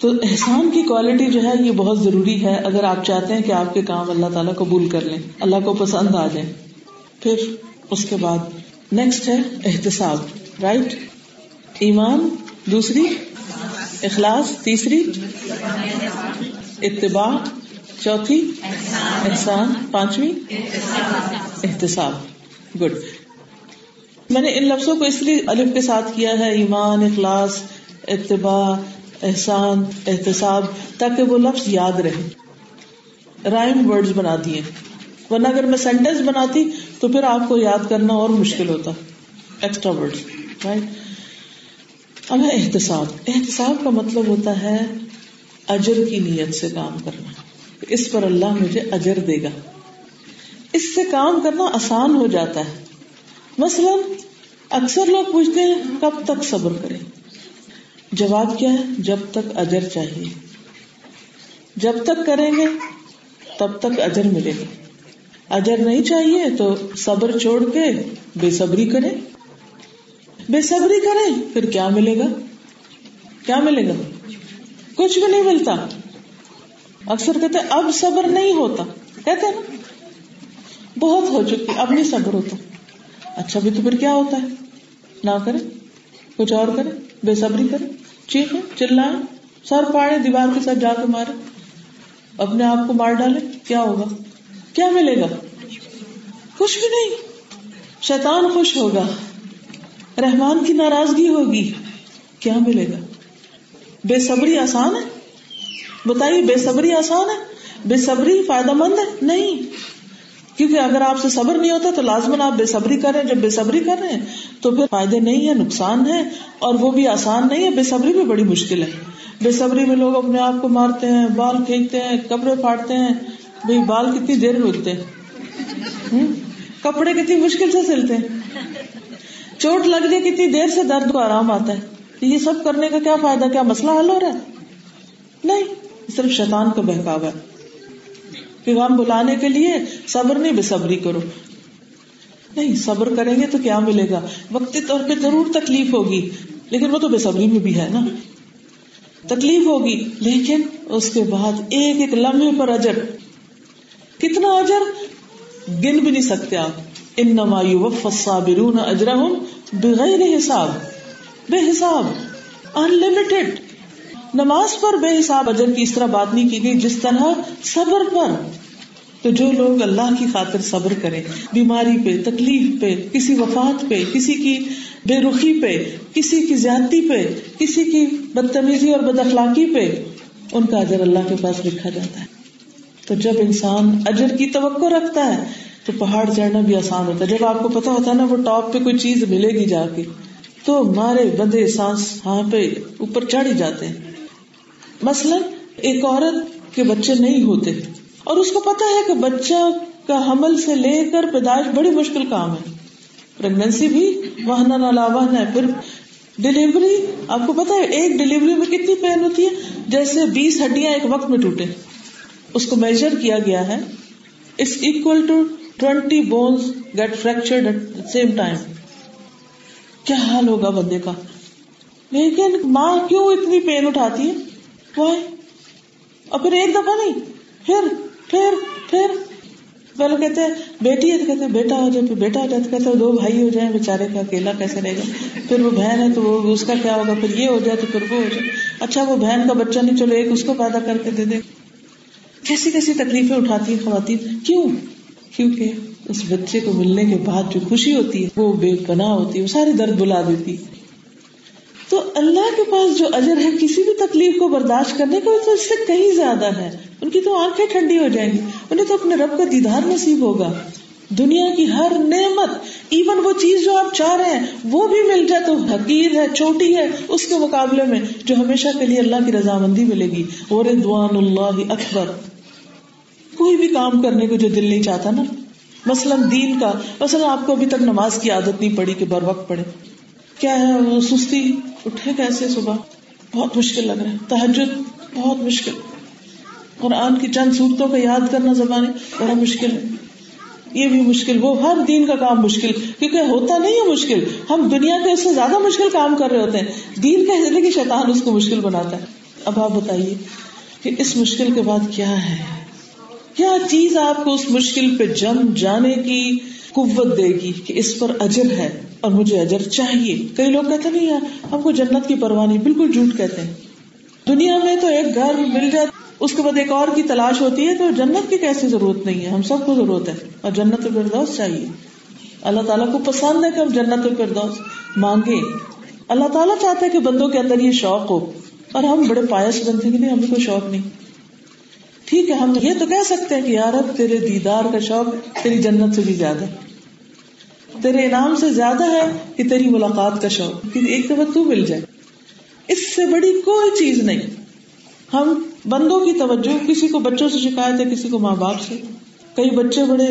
S1: تو احسان کی کوالٹی جو ہے، یہ بہت ضروری ہے۔ اگر آپ چاہتے ہیں کہ آپ کے کام اللہ تعالیٰ قبول کر لیں، اللہ کو پسند آ جائے پھر اس کے بعد نیکسٹ ہے احتساب رائٹ ایمان، دوسری؟ اخلاص، تیسری، اتباع، چوتھی، احسان، پانچویں، احتساب۔ گڈ میں نے ان لفظوں کو اس لیے الف کے ساتھ کیا ہے، ایمان، اخلاص، اتباع، احسان، احتساب، تاکہ وہ لفظ یاد رہے۔ رائم ورڈ بنا دیے۔ ورنہ اگر میں سینٹینس بناتی تو پھر آپ کو یاد کرنا اور مشکل ہوتا۔ ایکسٹرا ورڈ رائٹ اب ہے احتساب۔ احتساب کا مطلب ہوتا ہے اجر کی نیت سے کام کرنا۔ اس پر اللہ مجھے اجر دے گا۔ اس سے کام کرنا آسان ہو جاتا ہے۔ مثلاً اکثر لوگ پوچھتے ہیں، کب تک صبر کریں؟ جواب کیا ہے؟ جب تک اجر چاہیے۔ جب تک کریں گے، تب تک اجر ملے گا۔ اجر نہیں چاہیے تو صبر چھوڑ کے بے صبری کریں۔ بے صبری کریں، پھر کیا ملے گا؟ کیا ملے گا؟ کچھ بھی نہیں ملتا۔ اکثر کہتے اب صبر نہیں ہوتا۔ کہتے نا، بہت ہو چکی، اب نہیں صبر ہوتا۔ اچھا بھی تو پھر کیا ہوتا ہے؟ نہ کرے کچھ اور کرے بے صبری کرے چیخے چلائے سر پاڑے دیوار کے ساتھ جا کے مارے اپنے آپ کو مار ڈالے کیا ہوگا؟ کیا ملے گا؟ کچھ بھی نہیں۔ شیطان خوش ہوگا۔ رحمان کی ناراضگی ہوگی، کیا ملے گا؟ بے صبری آسان ہے؟ بتائیے، بے صبری آسان ہے؟ بے صبری فائدہ مند ہے؟ نہیں۔ کیونکہ اگر آپ سے صبر نہیں ہوتا تو لازمن آپ بے صبری کر رہے ہیں۔ جب بے صبری کر رہے ہیں تو پھر فائدے نہیں ہے نقصان ہے اور وہ بھی آسان نہیں ہے۔ بے صبری بھی بڑی مشکل ہے۔ بے صبری میں لوگ اپنے آپ کو مارتے ہیں، بال پھینکتے ہیں، کپڑے پھاڑتے ہیں۔ بھائی بال کتنی دیر میں اگتے ہیں کپڑے کتنی مشکل سے سلتے ہیں۔ چوٹ لگ جائے کتنی دیر سے درد کو آرام آتا ہے۔ یہ سب کرنے کا کیا فائدہ، کیا مسئلہ حل ہو رہا ہے؟ نہیں صرف شیطان کا بہکاوا ہے۔ پیغام بلانے کے لیے صبر نہیں، بے صبری کرو۔ نہیں، صبر کریں گے تو کیا ملے گا؟ وقتی طور پہ ضرور تکلیف ہوگی، لیکن وہ تو بے صبری میں بھی ہے نا۔ تکلیف ہوگی، لیکن اس کے بعد ایک ایک لمحے پر اجر۔ کتنا اجر؟ گن بھی نہیں سکتے آپ۔ ان الصابرون اجرهم بغیر حساب۔ بے حساب انلمیٹڈ نماز پر بے حساب اجر کی اس طرح بات نہیں کی گئی جس طرح صبر پر۔ تو جو لوگ اللہ کی خاطر صبر کریں، بیماری پہ، تکلیف پہ، کسی وفات پہ، کسی کی بے رخی پہ، کسی کی زیادتی پہ، کسی کی بدتمیزی اور بد اخلاقی پہ، ان کا اجر اللہ کے پاس لکھا جاتا ہے۔ تو جب انسان اجر کی توقع رکھتا ہے تو پہاڑ چڑھنا بھی آسان ہوتا ہے۔ جب آپ کو پتا ہوتا ہے نا وہ ٹاپ پہ کوئی چیز ملے گی جا کے، تو مارے بدے سانس ہاں پہ اوپر چڑھ ہی جاتے ہیں۔ مثلاً ایک عورت کے بچے نہیں ہوتے اور اس کو پتا ہے کہ بچہ کا حمل سے لے کر پیدائش بڑی مشکل کام ہے۔ پریگنسی بھی واہنا نہ ہے۔ پھر ڈلیوری آپ کو پتا ہے ایک ڈلیوری میں کتنی پین ہوتی ہے؟ جیسے بیس ہڈیاں ایک وقت میں ٹوٹے اس کو میجر کیا گیا ہے۔ It's equal to twenty bones get fractured at same time. کیا حال ہوگا بندے کا؟ لیکن ماں کیوں اتنی پین اٹھاتی ہے؟ اور پھر ایک دفعہ نہیں، پھر پھر پھر۔ پہلے کہتے ہیں، بیٹی ہے تو کہتے ہیں، بیٹا ہو جائے، پھر بیٹا ہو جائے، تو کہتے ہیں، دو بھائی ہو جائیں بےچارے کا اکیلا کیسے رہے گا؟ پھر وہ بہن ہے تو وہ، اس کا کیا ہوگا؟ پھر یہ ہو جائے تو پھر وہ ہو جائے۔ اچھا وہ بہن کا بچہ نہیں، چلو ایک اس کو پیدا کر کے دے دے کیسی کیسی تکلیفیں اٹھاتی ہیں خواتین؟ کیوں؟ کیونکہ اس بچے کو ملنے کے بعد جو خوشی ہوتی ہے، وہ بے پناہ ہوتی ہے، وہ ساری درد بلا دیتی تو اللہ کے پاس جو اجر ہے، کسی بھی تکلیف کو برداشت کرنے کا تو اس سے کہیں زیادہ ہے۔ ان کی تو آنکھیں ٹھنڈی ہو جائیں گی، انہیں تو اپنے رب کا دیدار نصیب ہوگا۔ دنیا کی ہر نعمت، ایون وہ چیز جو آپ چاہ رہے ہیں، وہ بھی مل جائے تو حقیر ہے چھوٹی ہے اس کے مقابلے میں جو ہمیشہ کے لیے اللہ کی رضامندی ملے گی۔ اور دعان اللہ اکبر۔ کوئی بھی کام کرنے کو جو دل نہیں چاہتا نا۔ مثلاً دین کا، مثلاً آپ کو ابھی تک نماز کی عادت نہیں پڑی کہ بر وقت پڑے کیا ہے وہ سستی؟ اٹھے کیسے صبح؟ بہت مشکل لگ رہا ہے۔ تحجد بہت مشکل۔ قرآن کی چند صورتوں کا یاد کرنا زبان بڑا مشکل ہے۔ یہ بھی مشکل، وہ ہر دین کا کام مشکل۔ کیونکہ ہوتا نہیں ہے مشکل۔ ہم دنیا کے اس سے زیادہ مشکل کام کر رہے ہوتے ہیں۔ دین کا کہ شیطان اس کو مشکل بناتا ہے۔ اب آپ بتائیے کہ اس مشکل کے بعد کیا ہے؟ کیا چیز آپ کو اس مشکل پہ جم جانے کی قوت دے گی کہ اس پر اجر ہے اور مجھے اجر چاہیے؟ کئی لوگ کہتے نہیں یار، ہم کو جنت کی پرواہ نہیں، بالکل جھوٹ کہتے ہیں۔ دنیا میں تو ایک گھر مل جائے اس کے بعد ایک اور کی تلاش ہوتی ہے تو جنت کی کیسی ضرورت نہیں ہے؟ ہم سب کو ضرورت ہے، اور جنت فردوس چاہیے۔ اللہ تعالیٰ کو پسند ہے کہ ہم جنت فردوس مانگے اللہ تعالیٰ چاہتا ہے کہ بندوں کے اندر یہ شوق ہو، اور ہم بڑے پایس بنتے ہیں نہیں، ہمیں کوئی شوق نہیں۔ ٹھیک ہے، ہم یہ تو کہہ سکتے ہیں کہ یار اب تیرے دیدار کا شوق تیری جنت سے بھی زیادہ تیرے انعام سے زیادہ ہے کہ تیری ملاقات کا شوق ایک دفعہ تو مل جائے۔ اس سے بڑی کوئی چیز نہیں۔ ہم بندوں کی توجہ، کسی کو بچوں سے شکایت ہے، کسی کو ماں باپ سے۔ کئی بچے بڑے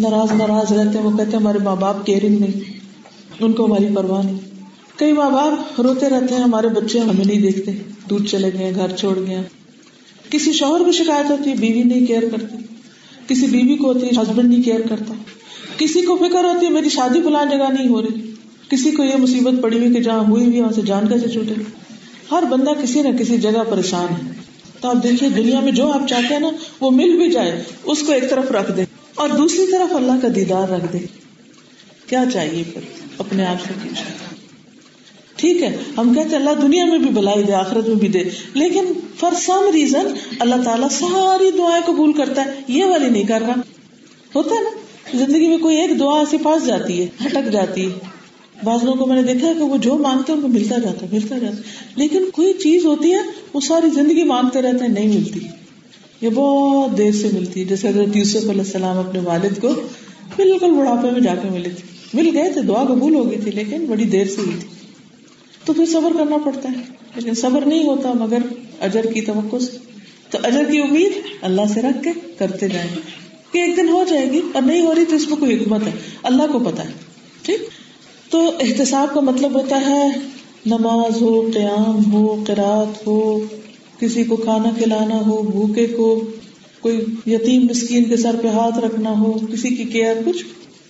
S1: ناراض ناراض رہتے ہیں، وہ کہتے ہیں ہمارے ماں باپ کیئرنگ نہیں، ان کو ہماری پرواہ نہیں۔ کئی ماں باپ روتے رہتے ہیں، ہمارے بچے ہمیں نہیں دیکھتے۔ دودھ چلے گئے، گھر چھوڑ گئے۔ کسی شوہر کو شکایت ہوتی ہے، بیوی نہیں کیئر کرتی، کسی بیوی کو ہوتی ہے ہسبینڈ نہیں کیئر کرتا۔ کسی کو فکر ہوتی ہے، میری شادی فلان جگہ نہیں ہو رہی۔ کسی کو یہ مصیبت پڑی ہوئی کہ جہاں ہوئی ہوئی وہاں سے جان کیسے چھوٹے؟ ہر بندہ کسی نہ کسی جگہ پریشان ہے۔ تو آپ دیکھیے، دنیا میں جو آپ چاہتے ہیں نا، وہ مل بھی جائے، اس کو ایک طرف رکھ دے۔ اور دوسری طرف اللہ کا دیدار رکھ دے۔ کیا چاہیے پھر؟ اپنے آپ سے پوچھیں۔ ٹھیک ہے، ہم کہتے اللہ دنیا میں بھی بلائی دے، آخرت میں بھی دے۔ لیکن فار سم ریزن اللہ تعالیٰ ساری دعائیں قبول کرتا ہے۔ یہ والی نہیں کر رہا۔ ہوتا ہے نا؟ زندگی میں کوئی ایک دعا ایسی پاس جاتی ہے ہٹک جاتی ہے۔ بعض لوگوں کو میں نے دیکھا ہے کہ وہ جو مانگتے ہیں ان کو ملتا جاتا ملتا جاتا لیکن کوئی چیز ہوتی ہے، وہ ساری زندگی مانگتے رہتے ہیں، نہیں ملتی۔ یہ بہت دیر سے ملتی ہے۔ جیسے حضرت یوسف علیہ السلام اپنے والد کو بالکل بڑھاپے میں جا کے ملے تھے۔ مل گئے تھے، دعا قبول ہو گئی تھی، لیکن بڑی دیر سے ہوئی تھی تو پھر صبر کرنا پڑتا ہے۔ لیکن صبر نہیں ہوتا مگر اجر کی توقع۔ سے تو اجر کی امید اللہ سے رکھ کے کرتے جائیں۔ کہ ایک دن ہو جائے گی اور نہیں ہو رہی تو اس میں کوئی حکمت ہے۔ اللہ کو پتا ہے۔ ٹھیک۔ تو احتساب کا مطلب ہوتا ہے نماز ہو، قیام ہو قرات ہو، کسی کو کھانا کھلانا ہو، بھوکے کو، کوئی یتیم مسکین کے سر پہ ہاتھ رکھنا ہو، کسی کی کیئر، کچھ۔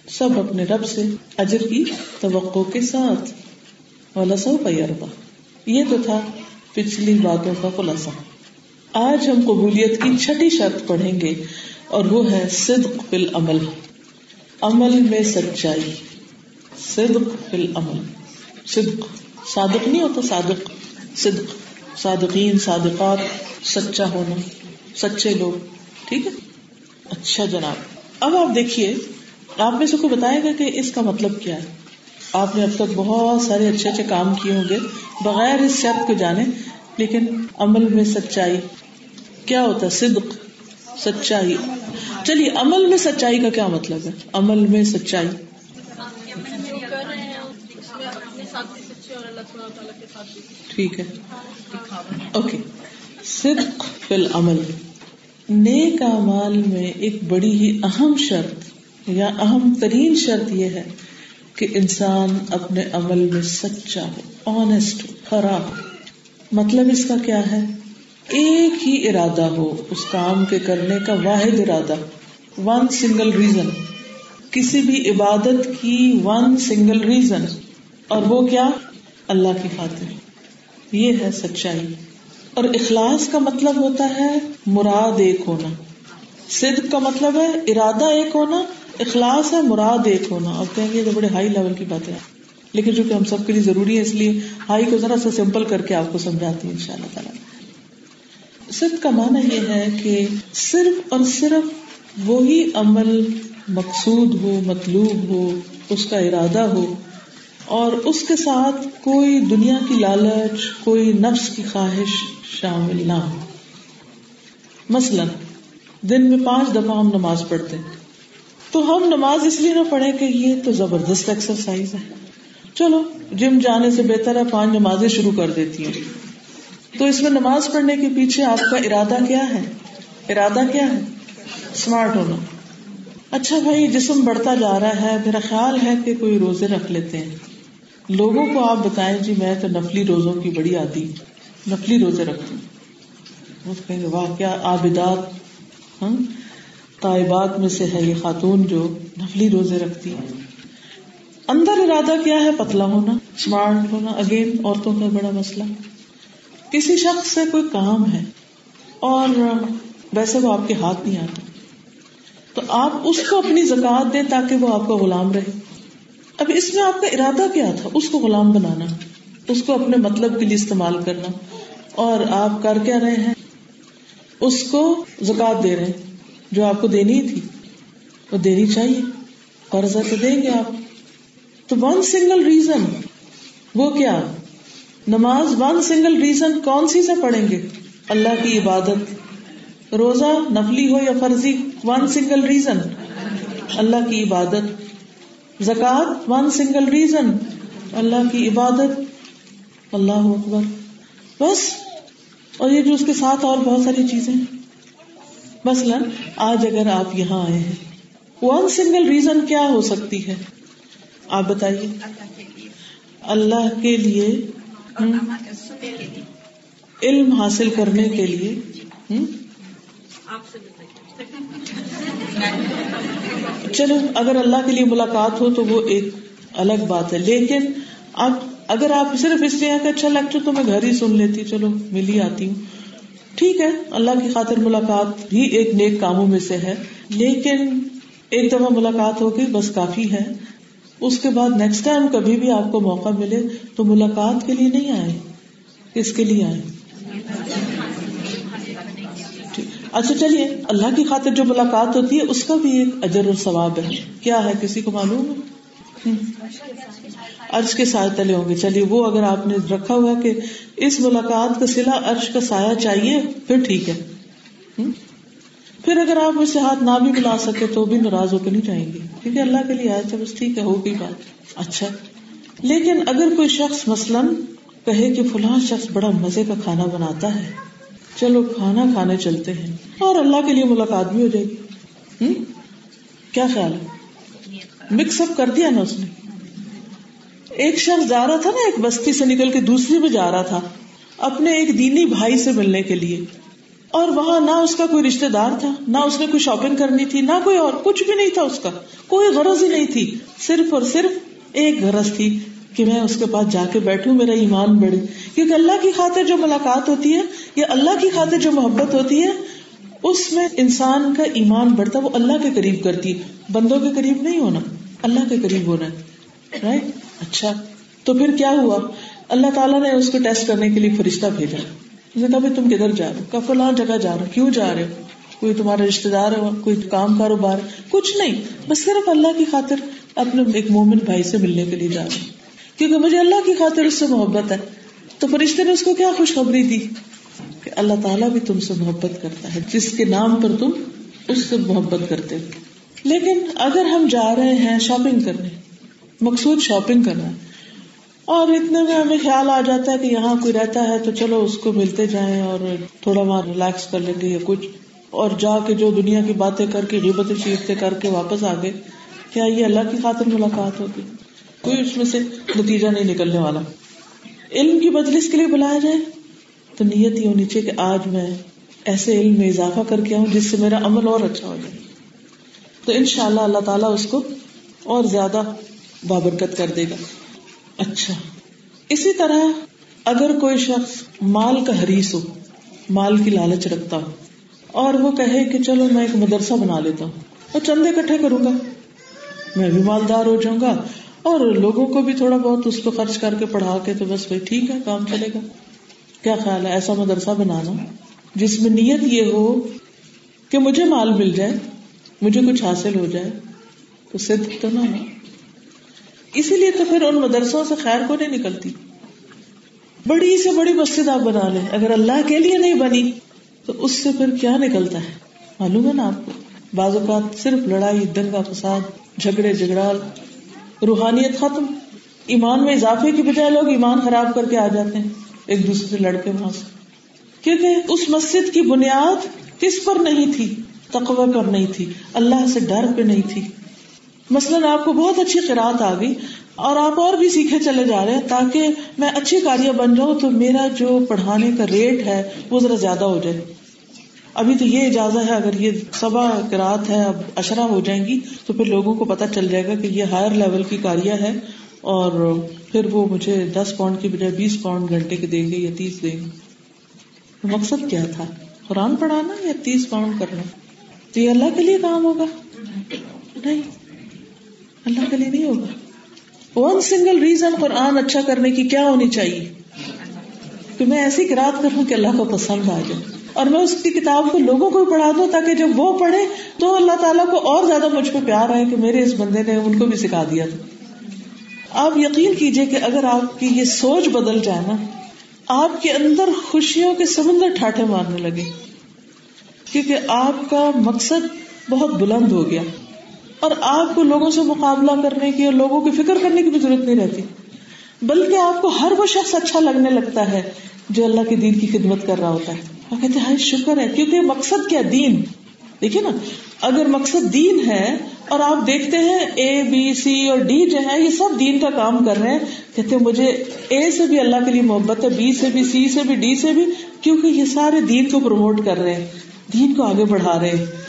S1: سب اپنے رب سے اجر کی توقع کے ساتھ۔ والا سو پیربا یہ تو تھا پچھلی باتوں کا خلاصہ۔ آج ہم قبولیت کی چھٹی شرط پڑھیں گے اور وہ ہے صدق فی العمل۔ عمل میں سچائی۔ صدق فی العمل۔ صدق۔ صادق نہیں ہوتا، صادق۔ صدق۔ صادقین، صادقات، سچا ہونا۔ سچے لوگ۔ ٹھیک ہے؟ اچھا جناب۔ اب آپ دیکھیے، آپ میں سے کو بتائے گا کہ اس کا مطلب کیا ہے؟ آپ نے اب تک بہت سارے اچھے اچھے کام کیے ہوں گے، بغیر اس شرط کو جانے، لیکن عمل میں سچائی کیا ہوتا ہے؟ صدق، سچائی۔ چلیے، عمل میں سچائی کا کیا مطلب ہے؟ عمل میں سچائی۔ ٹھیک ہے۔ اوکے۔ صدق فی العمل۔ نیک اعمال میں ایک بڑی ہی اہم شرط یا اہم ترین شرط یہ ہے کہ انسان اپنے عمل میں سچا ہو آنےسٹ ہو، خراب ہو۔ مطلب اس کا کیا ہے؟ ایک ہی ارادہ ہو، اس کام کے کرنے کا واحد ارادہ۔ ون سنگل ریزن کسی بھی عبادت کی ون سنگل ریزن اور وہ کیا؟ اللہ کی خاطر۔ یہ ہے سچائی۔ اور اخلاص کا مطلب ہوتا ہے مراد ایک ہونا۔ صدق کا مطلب ہے ارادہ ایک ہونا۔ اخلاص ہے، مراد ایک ہونا۔ اور کہیں گے تو بڑے ہائی لیول کی باتیں لیکن جو کہ ہم سب کے لیے ضروری ہے، اس لیے ہائی کو ذرا سا سمپل کر کے آپ کو سمجھاتی ہوں ان شاء اللہ تعالیٰ۔ صدق کا معنی یہ ہے کہ صرف اور صرف وہی عمل مقصود ہو، مطلوب ہو، اس کا ارادہ ہو، اور اس کے ساتھ کوئی دنیا کی لالچ، کوئی نفس کی خواہش شامل نہ ہو۔ مثلاً، دن میں پانچ دفعہ ہم نماز پڑھتے ہیں۔ تو ہم نماز اس لیے نہ پڑھے کہ یہ تو زبردست ایکسرسائز ہے۔ چلو، جم جانے سے بہتر ہے، پانچ نمازیں شروع کر دیتی ہوں۔ تو اس میں نماز پڑھنے کے پیچھے آپ کا ارادہ کیا ہے؟ ارادہ کیا ہے؟ اسمارٹ ہونا۔ اچھا بھائی، جسم بڑھتا جا رہا ہے، میرا خیال ہے کہ کوئی روزے رکھ لیتے ہیں۔ لوگوں کو آپ بتائیں جی میں تو نفلی روزوں کی بڑی آدھی نفلی روزے رکھتی ہوں۔ واہ، کیا آبدات ہاں طائبات میں سے ہے یہ خاتون جو نفلی روزے رکھتی ہے اندر ارادہ کیا ہے؟ پتلا ہونا اسمارٹ ہونا اگین عورتوں کا بڑا مسئلہ۔ کسی شخص سے کوئی کام ہے اور ویسے وہ آپ کے ہاتھ نہیں آتا، تو آپ اس کو اپنی زکات دیں تاکہ وہ آپ کا غلام رہے۔ اب اس میں آپ کا ارادہ کیا تھا؟ اس کو غلام بنانا، اس کو اپنے مطلب کے لیے استعمال کرنا۔ اور آپ کر کیا رہے ہیں؟ اس کو زکات دے رہے ہیں۔ جو آپ کو دینی تھی، وہ دینی چاہیے۔ قرضہ تو دیں گے آپ۔ تو ون سنگل ریزن وہ کیا؟ نماز ون سنگل ریزن کون سی سے پڑھیں گے؟ اللہ کی عبادت۔ روزہ نفلی ہو یا فرضی؟ ون سنگل ریزن اللہ کی عبادت۔ زکات ون سنگل ریزن اللہ کی عبادت۔ اللہ اکبر۔ بس۔ اور یہ جو اس کے ساتھ اور بہت ساری چیزیں مثلاً، آج اگر آپ یہاں آئے ہیں ون سنگل ریزن کیا ہو سکتی ہے؟ آپ بتائیے۔ اللہ کے لیے علم حاصل کرنے کے لیے چلو، اگر اللہ کے لیے ملاقات ہو تو وہ ایک الگ بات ہے۔ لیکن اب، اگر آپ صرف اس لیے کہ اچھا لیکچر تو میں گھر ہی سن لیتی، چلو مل ہی آتی ہوں۔ ٹھیک ہے، اللہ کی خاطر ملاقات بھی ایک نیک کاموں میں سے ہے، لیکن ایک دفعہ ملاقات ہو گئی، بس کافی ہے۔ اس کے بعد نیکسٹ ٹائم کبھی بھی آپ کو موقع ملے تو ملاقات کے لیے نہیں آئے۔ کس کے لیے آئے؟ اچھا چلیے، اللہ کی خاطر جو ملاقات ہوتی ہے، اس کا بھی ایک اجر اور ثواب ہے۔ کیا ہے، کسی کو معلوم ہے؟ عرش کے سائے تلے ہوں گے۔ چلیے وہ اگر آپ نے رکھا ہوا کہ اس ملاقات کا سلا عرش کا سایہ چاہیے پھر ٹھیک ہے۔ پھر اگر آپ اسے ہاتھ نہ بھی ملا سکے تو بھی ناراض ہو کے نہیں چاہیں گے۔ کیونکہ اللہ کے لیے آیا تھا بس ٹھیک ہے ہو گئی بات۔ اچھا۔ لیکن اگر کوئی شخص مثلاً کہے کہ فلاں شخص بڑا مزے کا کھانا بناتا ہے چلو کھانا کھانے چلتے ہیں۔ اور اللہ کے لیے ملاقات بھی ہو جائے گی۔ کیا خیال ہے۔ مکس اپ کر دیا نا اس نے؟ ایک شخص جا رہا تھا نا ایک بستی سے نکل کے دوسری میں جا رہا تھا، اپنے ایک دینی بھائی سے ملنے کے لیے۔ اور وہاں نہ اس کا کوئی رشتے دار تھا، نہ اس نے کوئی شاپنگ کرنی تھی، نہ کوئی اور، کچھ بھی نہیں تھا اس کا۔ کوئی غرض ہی نہیں تھی، صرف اور صرف ایک غرض تھی کہ میں اس کے پاس جا کے بیٹھوں، میرا ایمان بڑھے۔ کیونکہ اللہ کی خاطر جو ملاقات ہوتی ہے، یا اللہ کی خاطر جو محبت ہوتی ہے، اس میں انسان کا ایمان بڑھتا، وہ اللہ کے قریب کرتی۔ بندوں کے قریب نہیں ہونا، اللہ کے قریب ہونا ہے رائٹ اچھا تو پھر کیا ہوا؟ اللہ تعالیٰ نے اس کو ٹیسٹ کرنے کے لیے فرشتہ بھیجا۔ کہا تم کدھر جا رہے ہو؟ فلاں جگہ جا رہے کیوں جا رہے ہو؟ کوئی تمہارا رشتے دار ہے کوئی کام کاروبار کچھ نہیں، بس صرف اللہ کی خاطر اپنے ایک مومن بھائی سے ملنے کے لیے جا رہے کیونکہ مجھے اللہ کی خاطر اس سے محبت ہے۔ تو فرشتے نے اس کو کیا خوشخبری دی؟ کہ اللہ تعالیٰ بھی تم سے محبت کرتا ہے، جس کے نام پر تم اس سے محبت کرتے لیکن اگر ہم جا رہے ہیں شاپنگ کرنے مقصود شاپنگ کرنا ہے۔ اور اتنے میں ہمیں خیال آ جاتا ہے کہ یہاں کوئی رہتا ہے تو چلو اس کو ملتے جائیں اور تھوڑا وہاں ریلیکس کر لیں گے یا کچھ۔ اور جا کے جو دنیا کی باتیں کر کے غیبت چیزیں کر کے واپس آ گئے کیا یہ اللہ کی خاطر ملاقات ہوگی؟ کوئی اس میں سے نتیجہ نہیں نکلنے والا۔ علم کی مجلس کے لیے بلایا جائے۔ تو نیت ہی ہونی چاہیے کہ آج میں ایسے علم میں اضافہ کر کے آؤں جس سے میرا عمل اور اچھا ہو جائے۔ تو ان شاء اللہ اللہ تعالیٰ اس کو اور زیادہ بابرکت کر دے گا۔ اچھا۔ اسی طرح اگر کوئی شخص مال کا حریص ہو، مال کی لالچ رکھتا ہو، اور وہ کہے کہ چلو میں ایک مدرسہ بنا لیتا ہوں اور چندے کٹھے کروں گا۔ میں بھی مالدار ہو جاؤں گا اور لوگوں کو بھی تھوڑا بہت اس پہ خرچ کر کے پڑھا کے تو بس بھائی ٹھیک ہے، کام چلے گا۔ کیا خیال ہے؟ ایسا مدرسہ بنانا جس میں نیت یہ ہو کہ مجھے مال مل جائے، مجھے کچھ حاصل ہو جائے، تو صدق تو نہ ہو۔ اسی لیے تو پھر ان مدرسوں سے خیر کو نہیں نکلتی۔ بڑی سے بڑی مسجد آپ بنا لیں۔ اگر اللہ کے لیے نہیں بنی، تو اس سے پھر کیا نکلتا ہے؟ معلوم ہے نا آپ کو؟ بعض اوقات صرف لڑائی، دنگا فساد، جھگڑے، جھگڑال، روحانیت ختم۔ ایمان میں اضافے کی بجائے لوگ ایمان خراب کر کے آ جاتے ہیں، ایک دوسرے سے لڑکے وہاں سے۔ کیونکہ اس مسجد کی بنیاد کس پر نہیں تھی؟ تقوی پر نہیں تھی۔ اللہ سے ڈر پہ نہیں تھی۔ مثلاً آپ کو بہت اچھی قرآت آ گئی اور آپ اور بھی سیکھے چلے جا رہے ہیں، تاکہ میں اچھی کاریہ بن جاؤں تو میرا جو پڑھانے کا ریٹ ہے وہ ذرا زیادہ ہو جائے۔ ابھی تو یہ اجازت ہے، اگر یہ سبا کرات ہے، اب اشرا ہو جائیں گی، تو پھر لوگوں کو پتا چل جائے گا کہ یہ ہائر لیول کی کاریہ ہے اور پھر وہ مجھے دس پاؤنڈ کی بجائے بیس پاؤنڈ گھنٹے کے دیں گے یا تیس دیں گے۔ مقصد کیا تھا؟ قرآن پڑھانا یا تیس پاؤنڈ کرنا؟ تو یہ اللہ کے لیے کام ہوگا۔ نہیں۔ اللہ کے لیے نہیں ہوگا۔ ون سنگل ریزن قرآن اچھا کرنے کی کیا ہونی چاہیے؟ کہ میں ایسی کرات کروں کہ اللہ کو پسند آ جائے۔ اور میں اس کی کتاب کو لوگوں کو پڑھا دوں تاکہ جب وہ پڑھے تو اللہ تعالیٰ کو اور زیادہ مجھ پہ پیار آئے کہ میرے اس بندے نے ان کو بھی سکھا دیا۔ تھا آپ یقین کیجیے کہ اگر آپ کی یہ سوچ بدل جائے نا، آپ کے اندر خوشیوں کے سمندر ٹھاٹے مارنے لگے۔ کیونکہ آپ کا مقصد بہت بلند ہو گیا۔ اور آپ کو لوگوں سے مقابلہ کرنے کی اور لوگوں کی فکر کرنے کی بھی ضرورت نہیں رہتی۔ بلکہ آپ کو ہر وہ شخص اچھا لگنے لگتا ہے جو اللہ کے دین کی خدمت کر رہا ہوتا ہے۔ وہ کہتے ہیں شکر ہے، کیونکہ مقصد کیا؟ دین۔ دیکھیے نا، اگر مقصد دین ہے اور آپ دیکھتے ہیں اے بی سی اور ڈی جو ہے یہ سب دین کا کام کر رہے ہیں۔ کہتے ہیں، مجھے اے سے بھی اللہ کے لیے محبت ہے بی سے بھی سی سے بھی ڈی سے بھی، کیونکہ یہ سارے دین کو پروموٹ کر رہے ہیں۔ دین کو آگے بڑھا رہے ہیں۔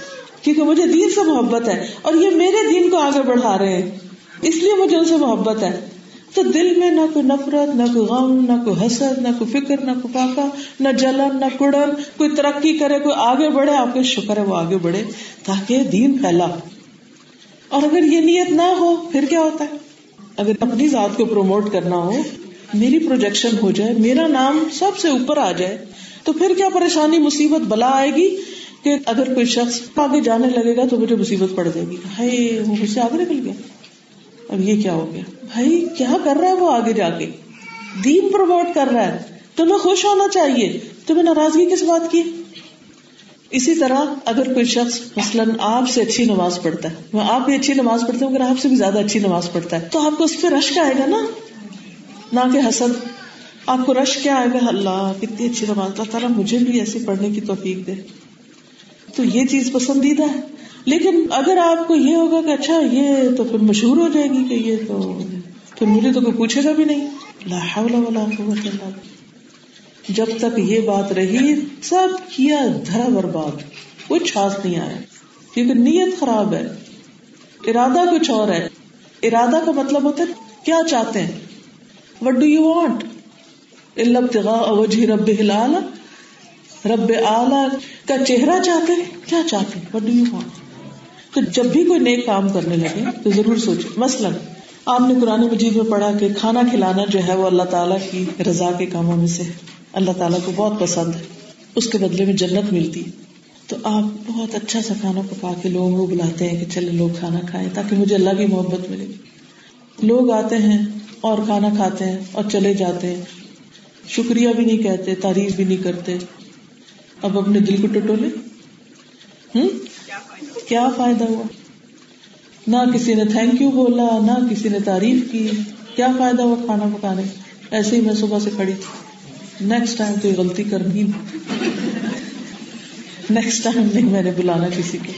S1: کیونکہ مجھے دین سے محبت ہے اور یہ میرے دین کو آگے بڑھا رہے ہیں۔ اس لیے مجھے ان سے محبت ہے۔ تو دل میں نہ کوئی نفرت، نہ کوئی غم، نہ کوئی حسد، نہ کوئی فکر، نہ کوئی پاکا، نہ جلن، نہ کڑن۔ کوئی ترقی کرے، کوئی آگے بڑھے، آپ کے شکر ہے وہ آگے بڑھے تاکہ دین پھیلا۔ اور اگر یہ نیت نہ ہو، پھر کیا ہوتا ہے؟ اگر اپنی ذات کو پروموٹ کرنا ہو، میری پروجیکشن ہو جائے، میرا نام سب سے اوپر آ جائے، تو پھر کیا پریشانی، مصیبت، بلا آئے گی؟ کہ اگر کوئی شخص آگے جانے لگے گا تو مجھے مصیبت پڑ جائے گی۔ بھائی، وہ مجھ سے آگے نکل گیا۔ اب یہ کیا ہو گیا؟ بھائی، کیا کر رہا ہے وہ آگے جا کے؟ دین پروموٹ کر رہا ہے۔ تمہیں خوش ہونا چاہیے۔ تمہیں ناراضگی کس بات کی؟ اسی طرح اگر کوئی شخص مثلاً آپ سے اچھی نماز پڑھتا ہے، وہ آپ بھی اچھی نماز پڑھتے ہیں اگر آپ سے بھی زیادہ اچھی نماز پڑھتا ہے، تو آپ کو اس پہ رشک آئے گا نا؟ نہ کہ حسد۔ آپ کو رش کیا آئے گا؟ اللہ، کتنی اچھی نماز، اللہ تعالیٰ مجھے بھی ایسی پڑھنے کی توفیق دے۔ تو یہ چیز پسندیدہ ہے۔ لیکن اگر آپ کو یہ ہوگا کہ اچھا یہ تو پھر مشہور ہو جائے گی کہ یہ تو پھر مجھے تو کوئی پوچھے گا بھی نہیں۔ لا حول ولا قوت الا جب تک یہ بات رہی، سب کیا دھرا برباد، کچھ ہاتھ نہیں آیا۔ کیونکہ نیت خراب ہے، ارادہ کچھ اور ہے۔ ارادہ کا مطلب ہوتا ہے، کیا چاہتے ہیں؟ وٹ ڈو یو وانٹ وجہ رب ہلال رب اعلی کا چہرہ چاہتے ہیں؟ کیا چاہتے ہیں؟ وٹ ڈو یو وانٹ تو جب بھی کوئی نیک کام کرنے لگے تو ضرور سوچے۔ مثلاً، آپ نے قرآن مجید میں پڑھا کہ کھانا کھلانا جو ہے وہ اللہ تعالیٰ کی رضا کے کاموں میں سے اللہ تعالیٰ کو بہت پسند ہے۔ اس کے بدلے میں جنت ملتی۔ تو آپ بہت اچھا سا کھانا پکا کے لوگوں کو بلاتے ہیں کہ چلے، لوگ کھانا کھائیں تاکہ مجھے اللہ کی محبت ملے۔ لوگ آتے ہیں اور کھانا کھاتے ہیں اور چلے جاتے ہیں۔ شکریہ بھی نہیں کہتے، تعریف بھی نہیں کرتے۔ اب اپنے دل کو ٹٹولے؟ ہوں کیا فائدہ ہوا؟ نہ کسی نے تھینک یو بولا، نہ کسی نے تعریف کی۔ کیا فائدہ ہوا کھانا پکانے؟ ایسے ہی میں صبح سے کھڑی تھی۔ نیکسٹ ٹائم تو یہ غلطی کرنی نیکسٹ ٹائم نہیں میں نے بلانا کسی کو۔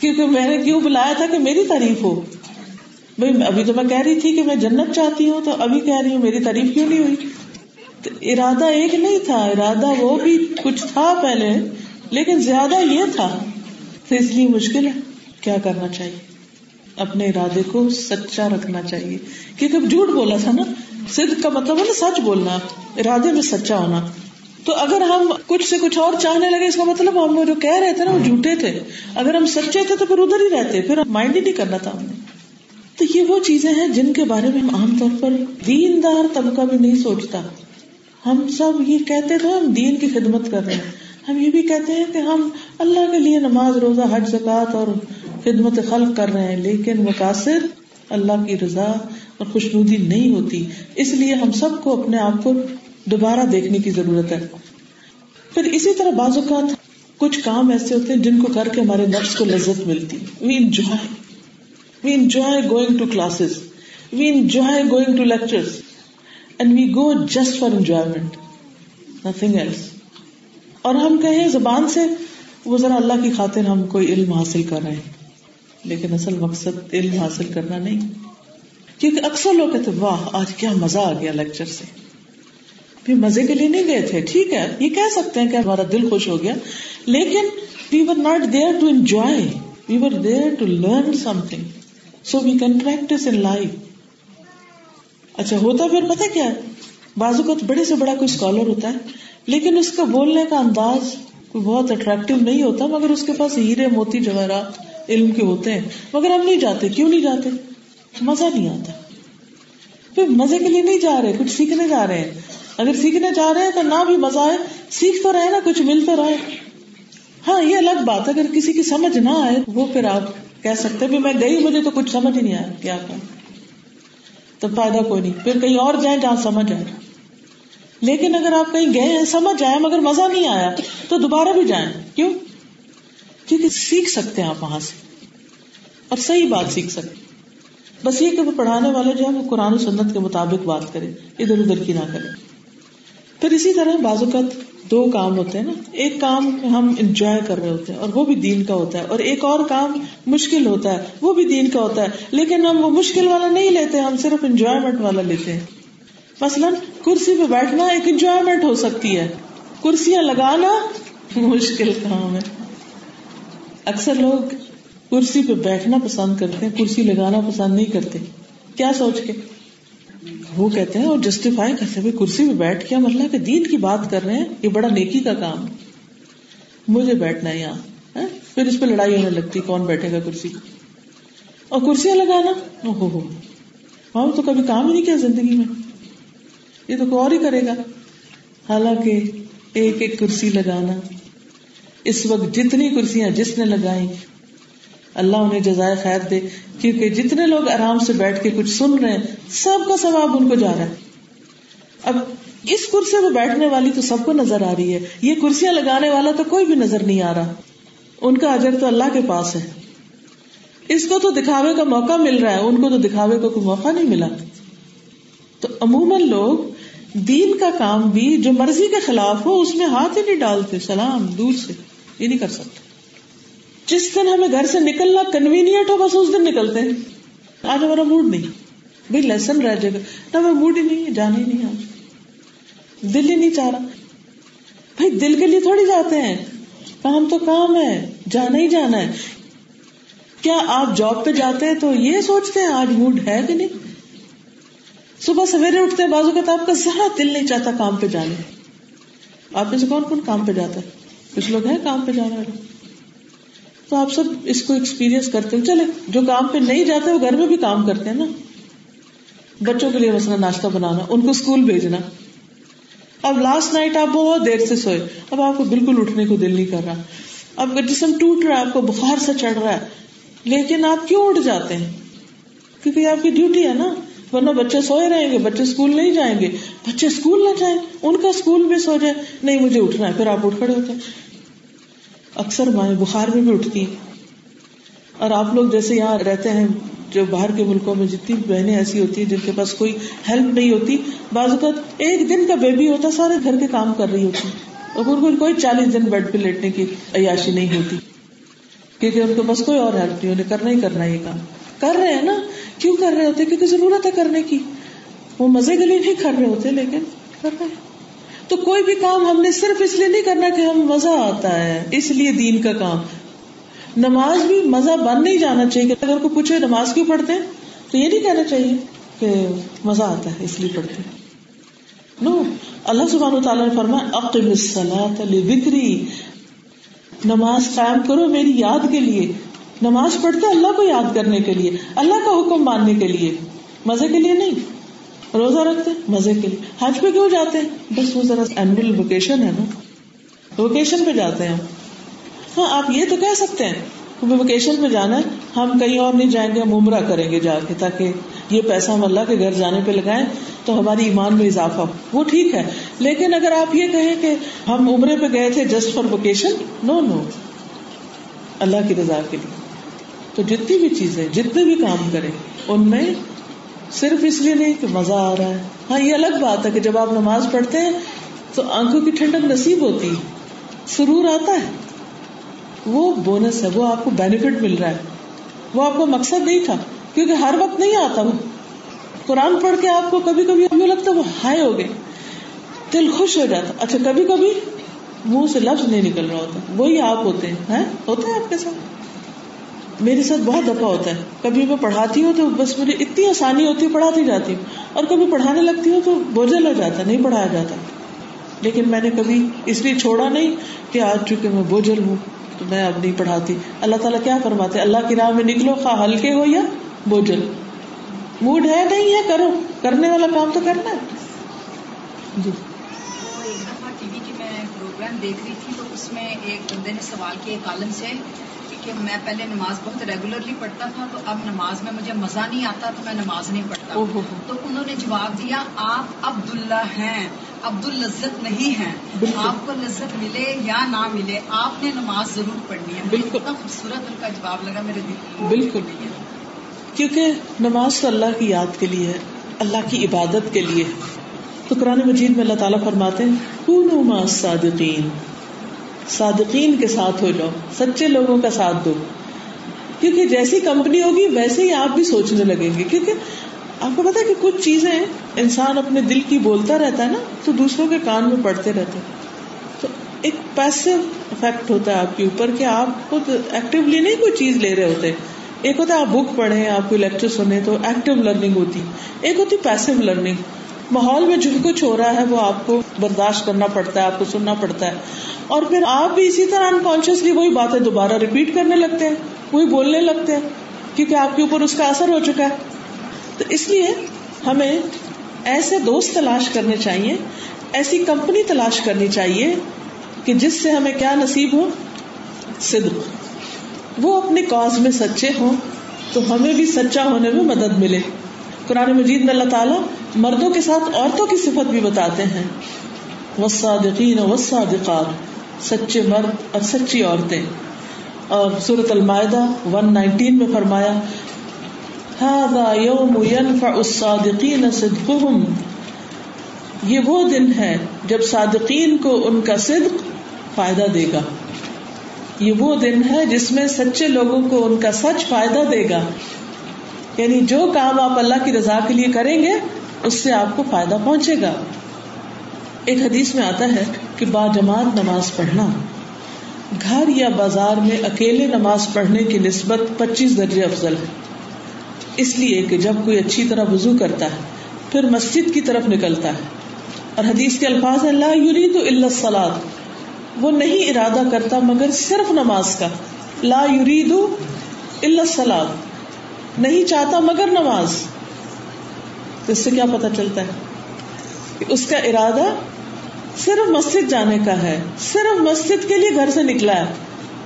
S1: کیونکہ میں نے کیوں بلایا تھا کہ میری تعریف ہو؟ بھائی، ابھی تو میں کہہ رہی تھی کہ میں جنت چاہتی ہوں، تو ابھی کہہ رہی ہوں میری تعریف کیوں نہیں ہوئی؟ ارادہ ایک نہیں تھا، ارادہ وہ بھی کچھ تھا پہلے، لیکن زیادہ یہ تھا۔ تو اس لیے مشکل ہے۔ کیا کرنا چاہیے؟ اپنے ارادے کو سچا رکھنا چاہیے۔ کیونکہ جھوٹ بولا تھا نا۔ صدق کا مطلب ہے نا سچ بولنا، ارادے میں سچا ہونا۔ تو اگر ہم کچھ سے کچھ اور چاہنے لگے، اس کا مطلب ہم جو کہہ رہے تھے نا، وہ جھوٹے تھے۔ اگر ہم سچے تھے تو پھر ادھر ہی رہتے، پھر مائنڈ ہی نہیں کرنا تھا ہم نے۔ تو یہ وہ چیزیں ہیں جن کے بارے میں ہم عام طور پر دین دار طبقہ بھی نہیں سوچتا۔ ہم سب یہ کہتے تھے ہم دین کی خدمت کر رہے ہیں۔ ہم یہ بھی کہتے ہیں کہ ہم اللہ کے لیے نماز، روزہ، حج زکات اور خدمت خلق کر رہے ہیں، لیکن مقاصد اللہ کی رضا اور خوشنودی نہیں ہوتی۔ اس لیے ہم سب کو اپنے آپ کو دوبارہ دیکھنے کی ضرورت ہے۔ پھر اسی طرح بعض اوقات کچھ کام ایسے ہوتے ہیں جن کو کر کے ہمارے نفس کو لذت ملتی۔ We enjoy we enjoy going to classes we enjoy going to lecture and we go just for enjoyment nothing else اور ہم کہیں زبان سے وہ ذرا اللہ کی خاطر ہم کوئی علم حاصل کر رہے ہیں۔ لیکن اصل مقصد علم حاصل کرنا نہیں۔ کیونکہ اکثر لوگ کہتے واہ، آج کیا مزہ آ گیا لیکچر سے۔ پھر مزے کے لیے نہیں گئے تھے۔ ٹھیک ہے، یہ کہہ سکتے ہیں کہ ہمارا دل خوش ہو گیا۔ لیکن we were not there to enjoy we were there to learn something so we can practice in life اچھا ہوتا پھر پتا کیا بازو کا بڑے سے بڑا کوئی اسکالر ہوتا ہے، لیکن اس کا بولنے کا انداز کوئی بہت اٹریکٹو نہیں ہوتا، مگر اس کے پاس ہیرے موتی جواہرات علم کے ہوتے ہیں۔ مگر ہم نہیں جاتے، کیوں نہیں جاتے؟ مزہ نہیں آتا۔ پھر مزے کے لیے نہیں جا رہے، کچھ سیکھنے جا رہے ہیں۔ اگر سیکھنے جا رہے ہیں تو نہ بھی مزہ آئے، سیکھ تو رہے نا، کچھ مل تو رہے۔ ہاں یہ الگ بات اگر کسی کی سمجھ نہ آئے، وہ پھر آپ کہہ سکتے بھی میں گئی، مجھے تو کچھ سمجھ نہیں آیا، کیا کہ تو فائدہ کوئی نہیں۔ پھر کہیں اور جائیں جہاں سمجھ آئے۔ لیکن اگر آپ کہیں گئے ہیں، سمجھ جائیں مگر مزہ نہیں آیا، تو دوبارہ بھی جائیں۔ کیوں؟ کیونکہ سیکھ سکتے ہیں آپ وہاں سے۔ اور صحیح بات سیکھ سکتے بس یہ کہ وہ پڑھانے والے جو ہے وہ قرآن و سنت کے مطابق بات کرے ادھر ادھر کی نہ کرے پھر اسی طرح بعض اوقات دو کام ہوتے ہیں نا۔ ایک کام ہم انجوائے کر رہے ہوتے ہیں اور وہ بھی دین کا ہوتا ہے۔ اور ایک اور کام مشکل ہوتا ہے، وہ بھی دین کا ہوتا ہے۔ لیکن ہم وہ مشکل والا نہیں لیتے، ہم صرف انجوائےمنٹ والا لیتے ہیں۔ مثلاً کرسی پہ بیٹھنا ایک انجوائےمنٹ ہو سکتی ہے۔ کرسیاں لگانا مشکل کام ہے۔ اکثر لوگ کرسی پہ بیٹھنا پسند کرتے ہیں، کرسی لگانا پسند نہیں کرتے۔ کیا سوچ کے؟ وہ کہتے ہیں اور جسٹیفائی کرتے ہیں، کرسی پہ بیٹھ کے ہم اللہ کے دین کی بات کر رہے ہیں، یہ بڑا نیکی کا کام۔ مجھے بیٹھنا ہے یہاں پھر اس پہ لڑائی ہونے لگتی، کون بیٹھے گا کرسی اور کرسیاں لگانا؟ ہو۔ وہاں تو کبھی کام ہی نہیں کیا زندگی میں۔ یہ تو کوئی اور ہی کرے گا۔ حالانکہ ایک ایک کرسی لگانا، اس وقت جتنی کرسیاں جس نے لگائی اللہ انہیں جزائے خیر دے، کیونکہ جتنے لوگ آرام سے بیٹھ کے کچھ سن رہے ہیں، سب کا ثواب ان کو جا رہا ہے۔ اب اس کرسی میں بیٹھنے والی تو سب کو نظر آ رہی ہے۔ یہ کرسیاں لگانے والا تو کوئی بھی نظر نہیں آ رہا۔ ان کا اجر تو اللہ کے پاس ہے۔ اس کو تو دکھاوے کا موقع مل رہا ہے، ان کو تو دکھاوے کا کوئی موقع نہیں ملا۔ تو عموماً لوگ دین کا کام بھی جو مرضی کے خلاف ہو، اس میں ہاتھ ہی نہیں ڈالتے، سلام دور سے، یہ نہیں کر سکتے۔ جس دن ہمیں گھر سے نکلنا کنوینئنٹ ہو بس اس دن نکلتے ہیں۔ آج ہمارا موڈ نہیں۔ بھائی لیسن رہ جائے گا۔ نہ میں موڈ ہی نہیں ہے، جانا ہی نہیں آج۔ دل ہی نہیں چاہ رہا۔ بھائی دل کے لیے تھوڑی جاتے ہیں۔ کام تو کام ہے، جانا ہی جانا ہے۔ کیا آپ جاب پہ جاتے ہیں تو یہ سوچتے ہیں آج موڈ ہے کہ نہیں؟ صبح سویرے اٹھتے ہیں، بازو کا تو آپ کا ذرا دل نہیں چاہتا کام پہ جانے۔ آپ میں سے کون کون کام پہ جاتا ہے؟ کچھ لوگ ہیں کام پہ جانا والے۔ تو آپ سب اس کو ایکسپیرئنس کرتے ہیں۔ چلے، جو کام پہ نہیں جاتے وہ گھر میں بھی کام کرتے ہیں نا۔ بچوں کے لیے مثلا ناشتہ بنانا، ان کو اسکول بھیجنا۔ اب لاسٹ نائٹ آپ بہت دیر سے سوئے۔ اب آپ کو بالکل اٹھنے کو دل نہیں کر رہا۔ اب جسم ٹوٹ رہا ہے، آپ کو بخار سے چڑھ رہا ہے۔ لیکن آپ کیوں اٹھ جاتے ہیں؟ کیونکہ آپ کی ڈیوٹی ہے نا۔ ورنہ بچے سوئے رہیں گے، بچے اسکول نہیں جائیں گے۔ بچے اسکول نہ جائیں، ان کا اسکول بھی سو جائے۔ نہیں، مجھے اٹھنا ہے، پھر آپ اٹھ کھڑے ہوتے اکثر مائیں بخار میں بھی اٹھتی اور آپ لوگ جیسے یہاں رہتے ہیں، جو باہر کے ملکوں میں جتنی بہنیں ایسی ہوتی ہیں، جن کے پاس کوئی ہیلپ نہیں ہوتی، بعض اوقات ایک دن کا بیبی ہوتا، سارے گھر کے کام کر رہی ہوتی۔ اور ان کو کوئی چالیس دن بیڈ پہ لیٹنے کی عیاشی نہیں ہوتی۔ کیونکہ ان کے پاس کوئی اور ہیلپ نہیں، انہیں کرنا ہی کرنا یہ کام۔ کر رہے ہیں نا؟ کیوں کر رہے ہوتے؟ کیونکہ ضرورت ہے کرنے کی۔ وہ مزے کے لیے نہیں کر رہے ہوتے، لیکن کر رہے تو کوئی بھی کام ہم نے صرف اس لیے نہیں کرنا کہ ہم مزہ آتا ہے، اس لیے دین کا کام۔ نماز بھی مزہ بن نہیں جانا چاہیے اگر کوئی پوچھے نماز کیوں پڑھتے ہیں، تو یہ نہیں کہنا چاہیے کہ مزہ آتا ہے، اس لیے پڑھتے نو، اللہ سبحانہ تعالیٰ نے فرمایا، اقم الصلاۃ لذکری۔ نماز قائم کرو میری یاد کے لیے۔ نماز پڑھتے اللہ کو یاد کرنے کے لیے، اللہ کا حکم ماننے کے لیے۔ مزے کے لیے نہیں۔ روزہ رکھتے، مزے کے لیے۔ حج پہ کیوں جاتے؟ ہیں بس وہ ذرا اینوئل ویکیشن ہے نا۔ ویکیشن پہ جاتے ہیں ہاں آپ یہ تو کہہ سکتے ہیں ویکیشن پہ جانا ہے۔ ہم کہیں اور نہیں جائیں گے، ہم عمرہ کریں گے جا کے تاکہ یہ پیسہ ہم اللہ کے گھر جانے پہ لگائیں تو ہماری ایمان میں اضافہ ہو۔ وہ ٹھیک ہے۔ لیکن اگر آپ یہ کہیں کہ ہم عمرے پہ گئے تھے just for vacation no no Allah کی رضا کے لیے۔ تو جتنی بھی چیزیں، جتنے بھی کام کریں، ان میں صرف اس لیے نہیں کہ مزہ آ رہا ہے۔ ہاں یہ الگ بات ہے کہ جب آپ نماز پڑھتے ہیں تو آنکھوں کی ٹھنڈک نصیب ہوتی ہے۔ سرور آتا ہے۔ وہ بونس ہے، وہ آپ کو بینیفٹ مل رہا ہے۔ وہ آپ کو مقصد نہیں تھا، کیونکہ ہر وقت نہیں آتا وہ۔ قرآن پڑھ کے آپ کو کبھی کبھی ہمیں لگتا وہ ہائے ہو گئے۔ دل خوش ہو جاتا اچھا کبھی کبھی منہ سے لفظ نہیں نکل رہا ہوتا۔ وہی آپ ہوتے ہیں ہوتا ہے آپ کے ساتھ؟ میرے ساتھ بہت دفعہ ہوتا ہے۔ کبھی میں پڑھاتی ہوں تو بس مجھے اتنی آسانی ہوتی ہے پڑھاتی جاتی ہوں۔ اور کبھی پڑھانے لگتی ہوں تو بوجھل ہو جاتا، نہیں پڑھایا جاتا۔ لیکن میں نے کبھی اس لیے چھوڑا نہیں کہ آج چونکہ میں بوجھل ہوں تو میں اب نہیں پڑھاتی۔ اللہ تعالیٰ کیا فرماتے اللہ کی راہ میں نکلو، خواہ ہلکے ہو یا بوجھل۔ موڈ ہے نہیں ہے، کرو۔ کرنے والا کام تو کرنا ہے۔
S2: جی۔ ہاں، ٹی وی کی میں پروگرام دیکھ رہی تھی تو اس میں ایک بندے نے سوال کیا کالم سے کہ میں پہلے نماز بہت ریگولرلی پڑھتا تھا تو اب نماز میں مجھے مزہ نہیں آتا تو میں نماز نہیں پڑھتا۔ تو انہوں نے جواب دیا آپ عبد اللہ ہیں عبد الزت نہیں ہیں۔ آپ کو لذت ملے یا نہ ملے آپ نے نماز ضرور پڑھنی ہے۔ بالکل۔ خوبصورت ان کا جواب لگا میرے دل
S1: بالکل۔ کیونکہ نماز تو اللہ کی یاد کے لیے ہے اللہ کی عبادت کے لیے۔ تو قرآن مجید میں اللہ تعالیٰ فرماتے ہیں صادقین صادقین کے ساتھ ہو جاؤ، سچے لوگوں کا ساتھ دو۔ کیونکہ جیسی کمپنی ہوگی، ویسے ہی آپ بھی سوچنے لگیں گے۔ کیونکہ آپ کو پتا کہ کچھ چیزیں انسان اپنے دل کی بولتا رہتا ہے نا، تو دوسروں کے کان میں پڑتے رہتے تو ایک پیسو افیکٹ ہوتا ہے آپ کے اوپر کہ آپ خود ایکٹیولی نہیں کوئی چیز لے رہے ہوتے۔ ایک ہوتا ہے آپ بک پڑھیں، آپ کوئی لیکچر سنیں تو ایکٹیو لرننگ ہوتی۔ ایک ہوتی پیسو لرننگ ماحول میں جو کچھ ہو رہا ہے وہ آپ کو برداشت کرنا پڑتا ہے، آپ کو سننا پڑتا ہے۔ اور پھر آپ بھی اسی طرح انکانشیسلی وہی باتیں دوبارہ ریپیٹ کرنے لگتے ہیں، وہی بولنے لگتے ہیں، کیونکہ آپ کے اوپر اس کا اثر ہو چکا ہے۔ تو اس لیے ہمیں ایسے دوست تلاش کرنے چاہیے، ایسی کمپنی تلاش کرنی چاہیے کہ جس سے ہمیں کیا نصیب ہو؟ صدق۔ وہ اپنی کاز میں سچے ہوں تو ہمیں بھی سچا ہونے میں مدد ملے۔ قرآن مجید میں اللہ تعالیٰ مردوں کے ساتھ عورتوں کی صفت بھی بتاتے ہیں۔ وسادقین وسادقات سچے مرد اور سچی عورتیں۔ اور سورت المائدہ 119 میں فرمایا هذا يوم ينفع الصادقين صدقهم یہ وہ دن ہے جب صادقین کو ان کا صدق فائدہ دے گا۔ یہ وہ دن ہے جس میں سچے لوگوں کو ان کا سچ فائدہ دے گا۔ یعنی جو کام آپ اللہ کی رضا کے لیے کریں گے، اس سے آپ کو فائدہ پہنچے گا۔ ایک حدیث میں آتا ہے کہ با جماعت نماز پڑھنا۔ گھر یا بازار میں اکیلے نماز پڑھنے کی نسبت پچیس درجے افضل ہے۔ اس لیے کہ جب کوئی اچھی طرح وضو کرتا ہے، پھر مسجد کی طرف نکلتا ہے۔ اور حدیث کے الفاظ ہے لا یرید الا الصلاۃ وہ نہیں ارادہ کرتا مگر صرف نماز کا۔ لا یرید الا الصلاۃ نہیں چاہتا مگر نماز۔ تو اس سے کیا پتا چلتا ہے؟ کہ اس کا ارادہ صرف مسجد جانے کا ہے، صرف مسجد کے لیے گھر سے نکلا ہے۔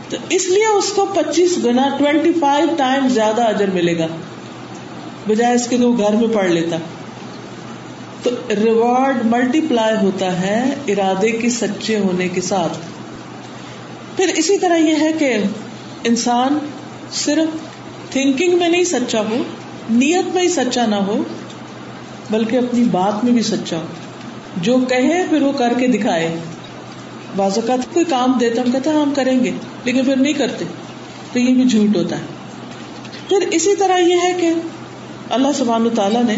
S1: تو اس لیے اس کو پچیس گنا ٹوینٹی فائیو ٹائم زیادہ اجر ملے گا۔ بجائے اس کے وہ گھر میں پڑھ لیتا۔ تو ریوارڈ ملٹی پلائی ہوتا ہے ارادے کے سچے ہونے کے ساتھ۔ پھر اسی طرح یہ ہے کہ انسان صرف تھنکنگ میں نہیں سچا ہو، نیت میں ہی سچا نہ ہو، بلکہ اپنی بات میں بھی سچا ہو۔ جو کہے پھر وہ کر کے دکھائے۔ بعض اوقات کوئی کام دیتا ہم کہتے ہاں، ہم کریں گے، لیکن پھر نہیں کرتے۔ تو یہ بھی جھوٹ ہوتا ہے۔ پھر اسی طرح یہ ہے کہ اللہ سبحانہ تعالیٰ نے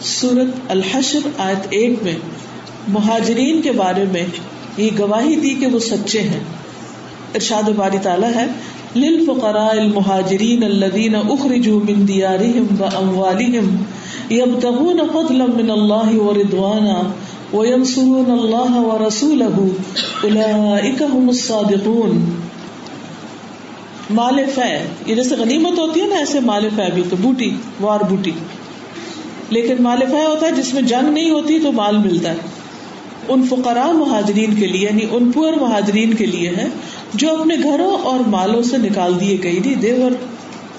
S1: سورت الحشر آیت ایک میں مہاجرین کے بارے میں یہ گواہی دی کہ وہ سچے ہیں۔ ارشاد باری تعالیٰ ہے للفقراء المهاجرين الذين اخرجوا من ديارهم واموالهم يبتغون فضلا من الله ورضوانا وينصرون الله ورسوله اولئك هم الصادقون. مال فے یہ جیسے غنیمت ہوتی ہے نا، ایسے مال فے بھی تو بوٹی، وار بوٹی. لیکن مال فے ہوتا ہے جس میں جنگ نہیں ہوتی تو مال ملتا ہے۔ ان فقراء مہاجرین کے لیے یعنی ان پور مہاجرین کے لیے ہے جو اپنے گھروں اور مالوں سے نکال دیے گئی نہیں دیور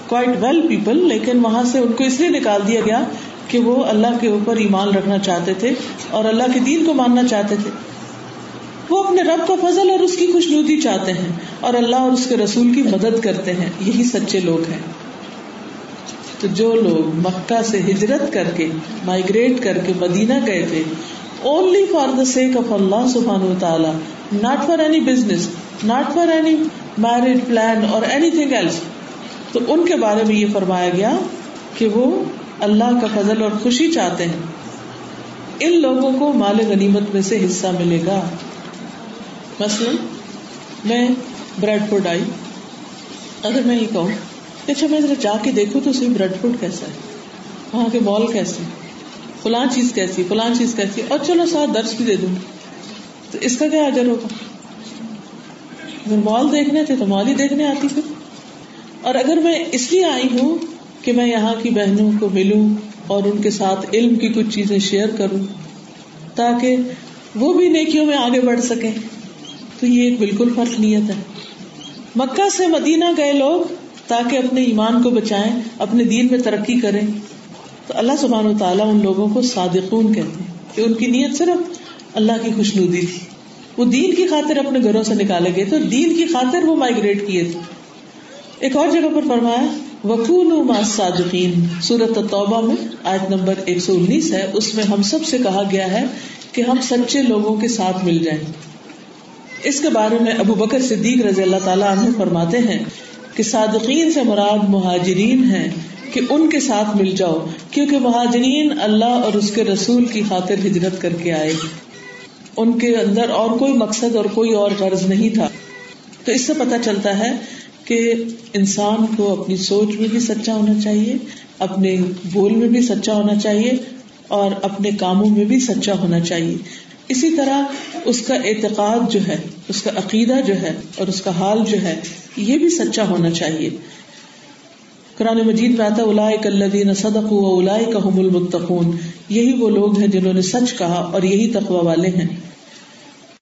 S1: کوائٹ ویل پیپل لیکن وہاں سے ان کو اس لیے نکال دیا گیا کہ وہ اللہ کے اوپر ایمان رکھنا چاہتے تھے اور اللہ کے دین کو ماننا چاہتے تھے۔ وہ اپنے رب کا فضل اور اس کی خوش خوشنودی چاہتے ہیں اور اللہ اور اس کے رسول کی مدد کرتے ہیں۔ یہی سچے لوگ ہیں۔ تو جو لوگ مکہ سے ہجرت کر کے مائگریٹ کر کے مدینہ گئے تھے only for the sake of Allah سبحان و تعالیٰ not for any business not for any marriage plan اور اینی تھنگ ایلس تو ان کے بارے میں یہ فرمایا گیا کہ وہ اللہ کا فضل اور خوشی چاہتے ہیں۔ ان لوگوں کو مال غنیمت میں سے حصہ ملے گا۔ مثلاً میں بریڈ فوڈ آئی۔ اگر میں یہ کہوں اچھا میں ذرا جا کے دیکھوں تو صحیح بریڈ فوڈ کیسا ہے؟ وہاں کے مال کیسے ہیں؟ فلاں چیز کیسی، فلاں چیز کیسی، اور چلو ساتھ درس بھی دے دوں۔ تو اس کا کیا اجر ہوگا؟ مال دیکھنے تھے تو مال ہی دیکھنے آتی پھر۔ اور اگر میں اس لیے آئی ہوں کہ میں یہاں کی بہنوں کو ملوں اور ان کے ساتھ علم کی کچھ چیزیں شیئر کروں، تاکہ وہ بھی نیکیوں میں آگے بڑھ سکیں، تو یہ ایک بالکل فرق نیت ہے۔ مکہ سے مدینہ گئے لوگ تاکہ اپنے ایمان کو بچائیں، اپنے دین میں ترقی کریں۔ تو اللہ سبحان و تعالیٰ ان لوگوں کو صادقون کہتے ہیں کہ ان کی نیت صرف اللہ کی خوش تھی۔ وہ دین کی خاطر اپنے گھروں سے نکالے گئے تو دین کی خاطر وہ مائگریٹ کیے تھے۔ ایک اور جگہ پر فرمایا وکول صادقین سورت توبہ میں آیت نمبر ایک سو انیس ہے۔ اس میں ہم سب سے کہا گیا ہے کہ ہم سچے لوگوں کے ساتھ مل جائیں۔ اس کے بارے میں ابو بکر صدیق رضی اللہ تعالیٰ عنہ فرماتے ہیں کہ صادقین سے مراد مہاجرین ہیں۔ کہ ان کے ساتھ مل جاؤ، کیونکہ مہاجرین اللہ اور اس کے رسول کی خاطر ہجرت کر کے آئے۔ ان کے اندر اور کوئی مقصد اور کوئی اور غرض نہیں تھا۔ تو اس سے پتا چلتا ہے کہ انسان کو اپنی سوچ میں بھی سچا ہونا چاہیے، اپنے بول میں بھی سچا ہونا چاہیے اور اپنے کاموں میں بھی سچا ہونا چاہیے۔ اسی طرح اس کا اعتقاد جو ہے، اس کا عقیدہ جو ہے اور اس کا حال جو ہے، یہ بھی سچا ہونا چاہیے۔ قرآن مجید میں آتا الاک الدین صدق و المتقون. یہی وہ لوگ ہیں جنہوں نے سچ کہا اور یہی تقوی والے ہیں۔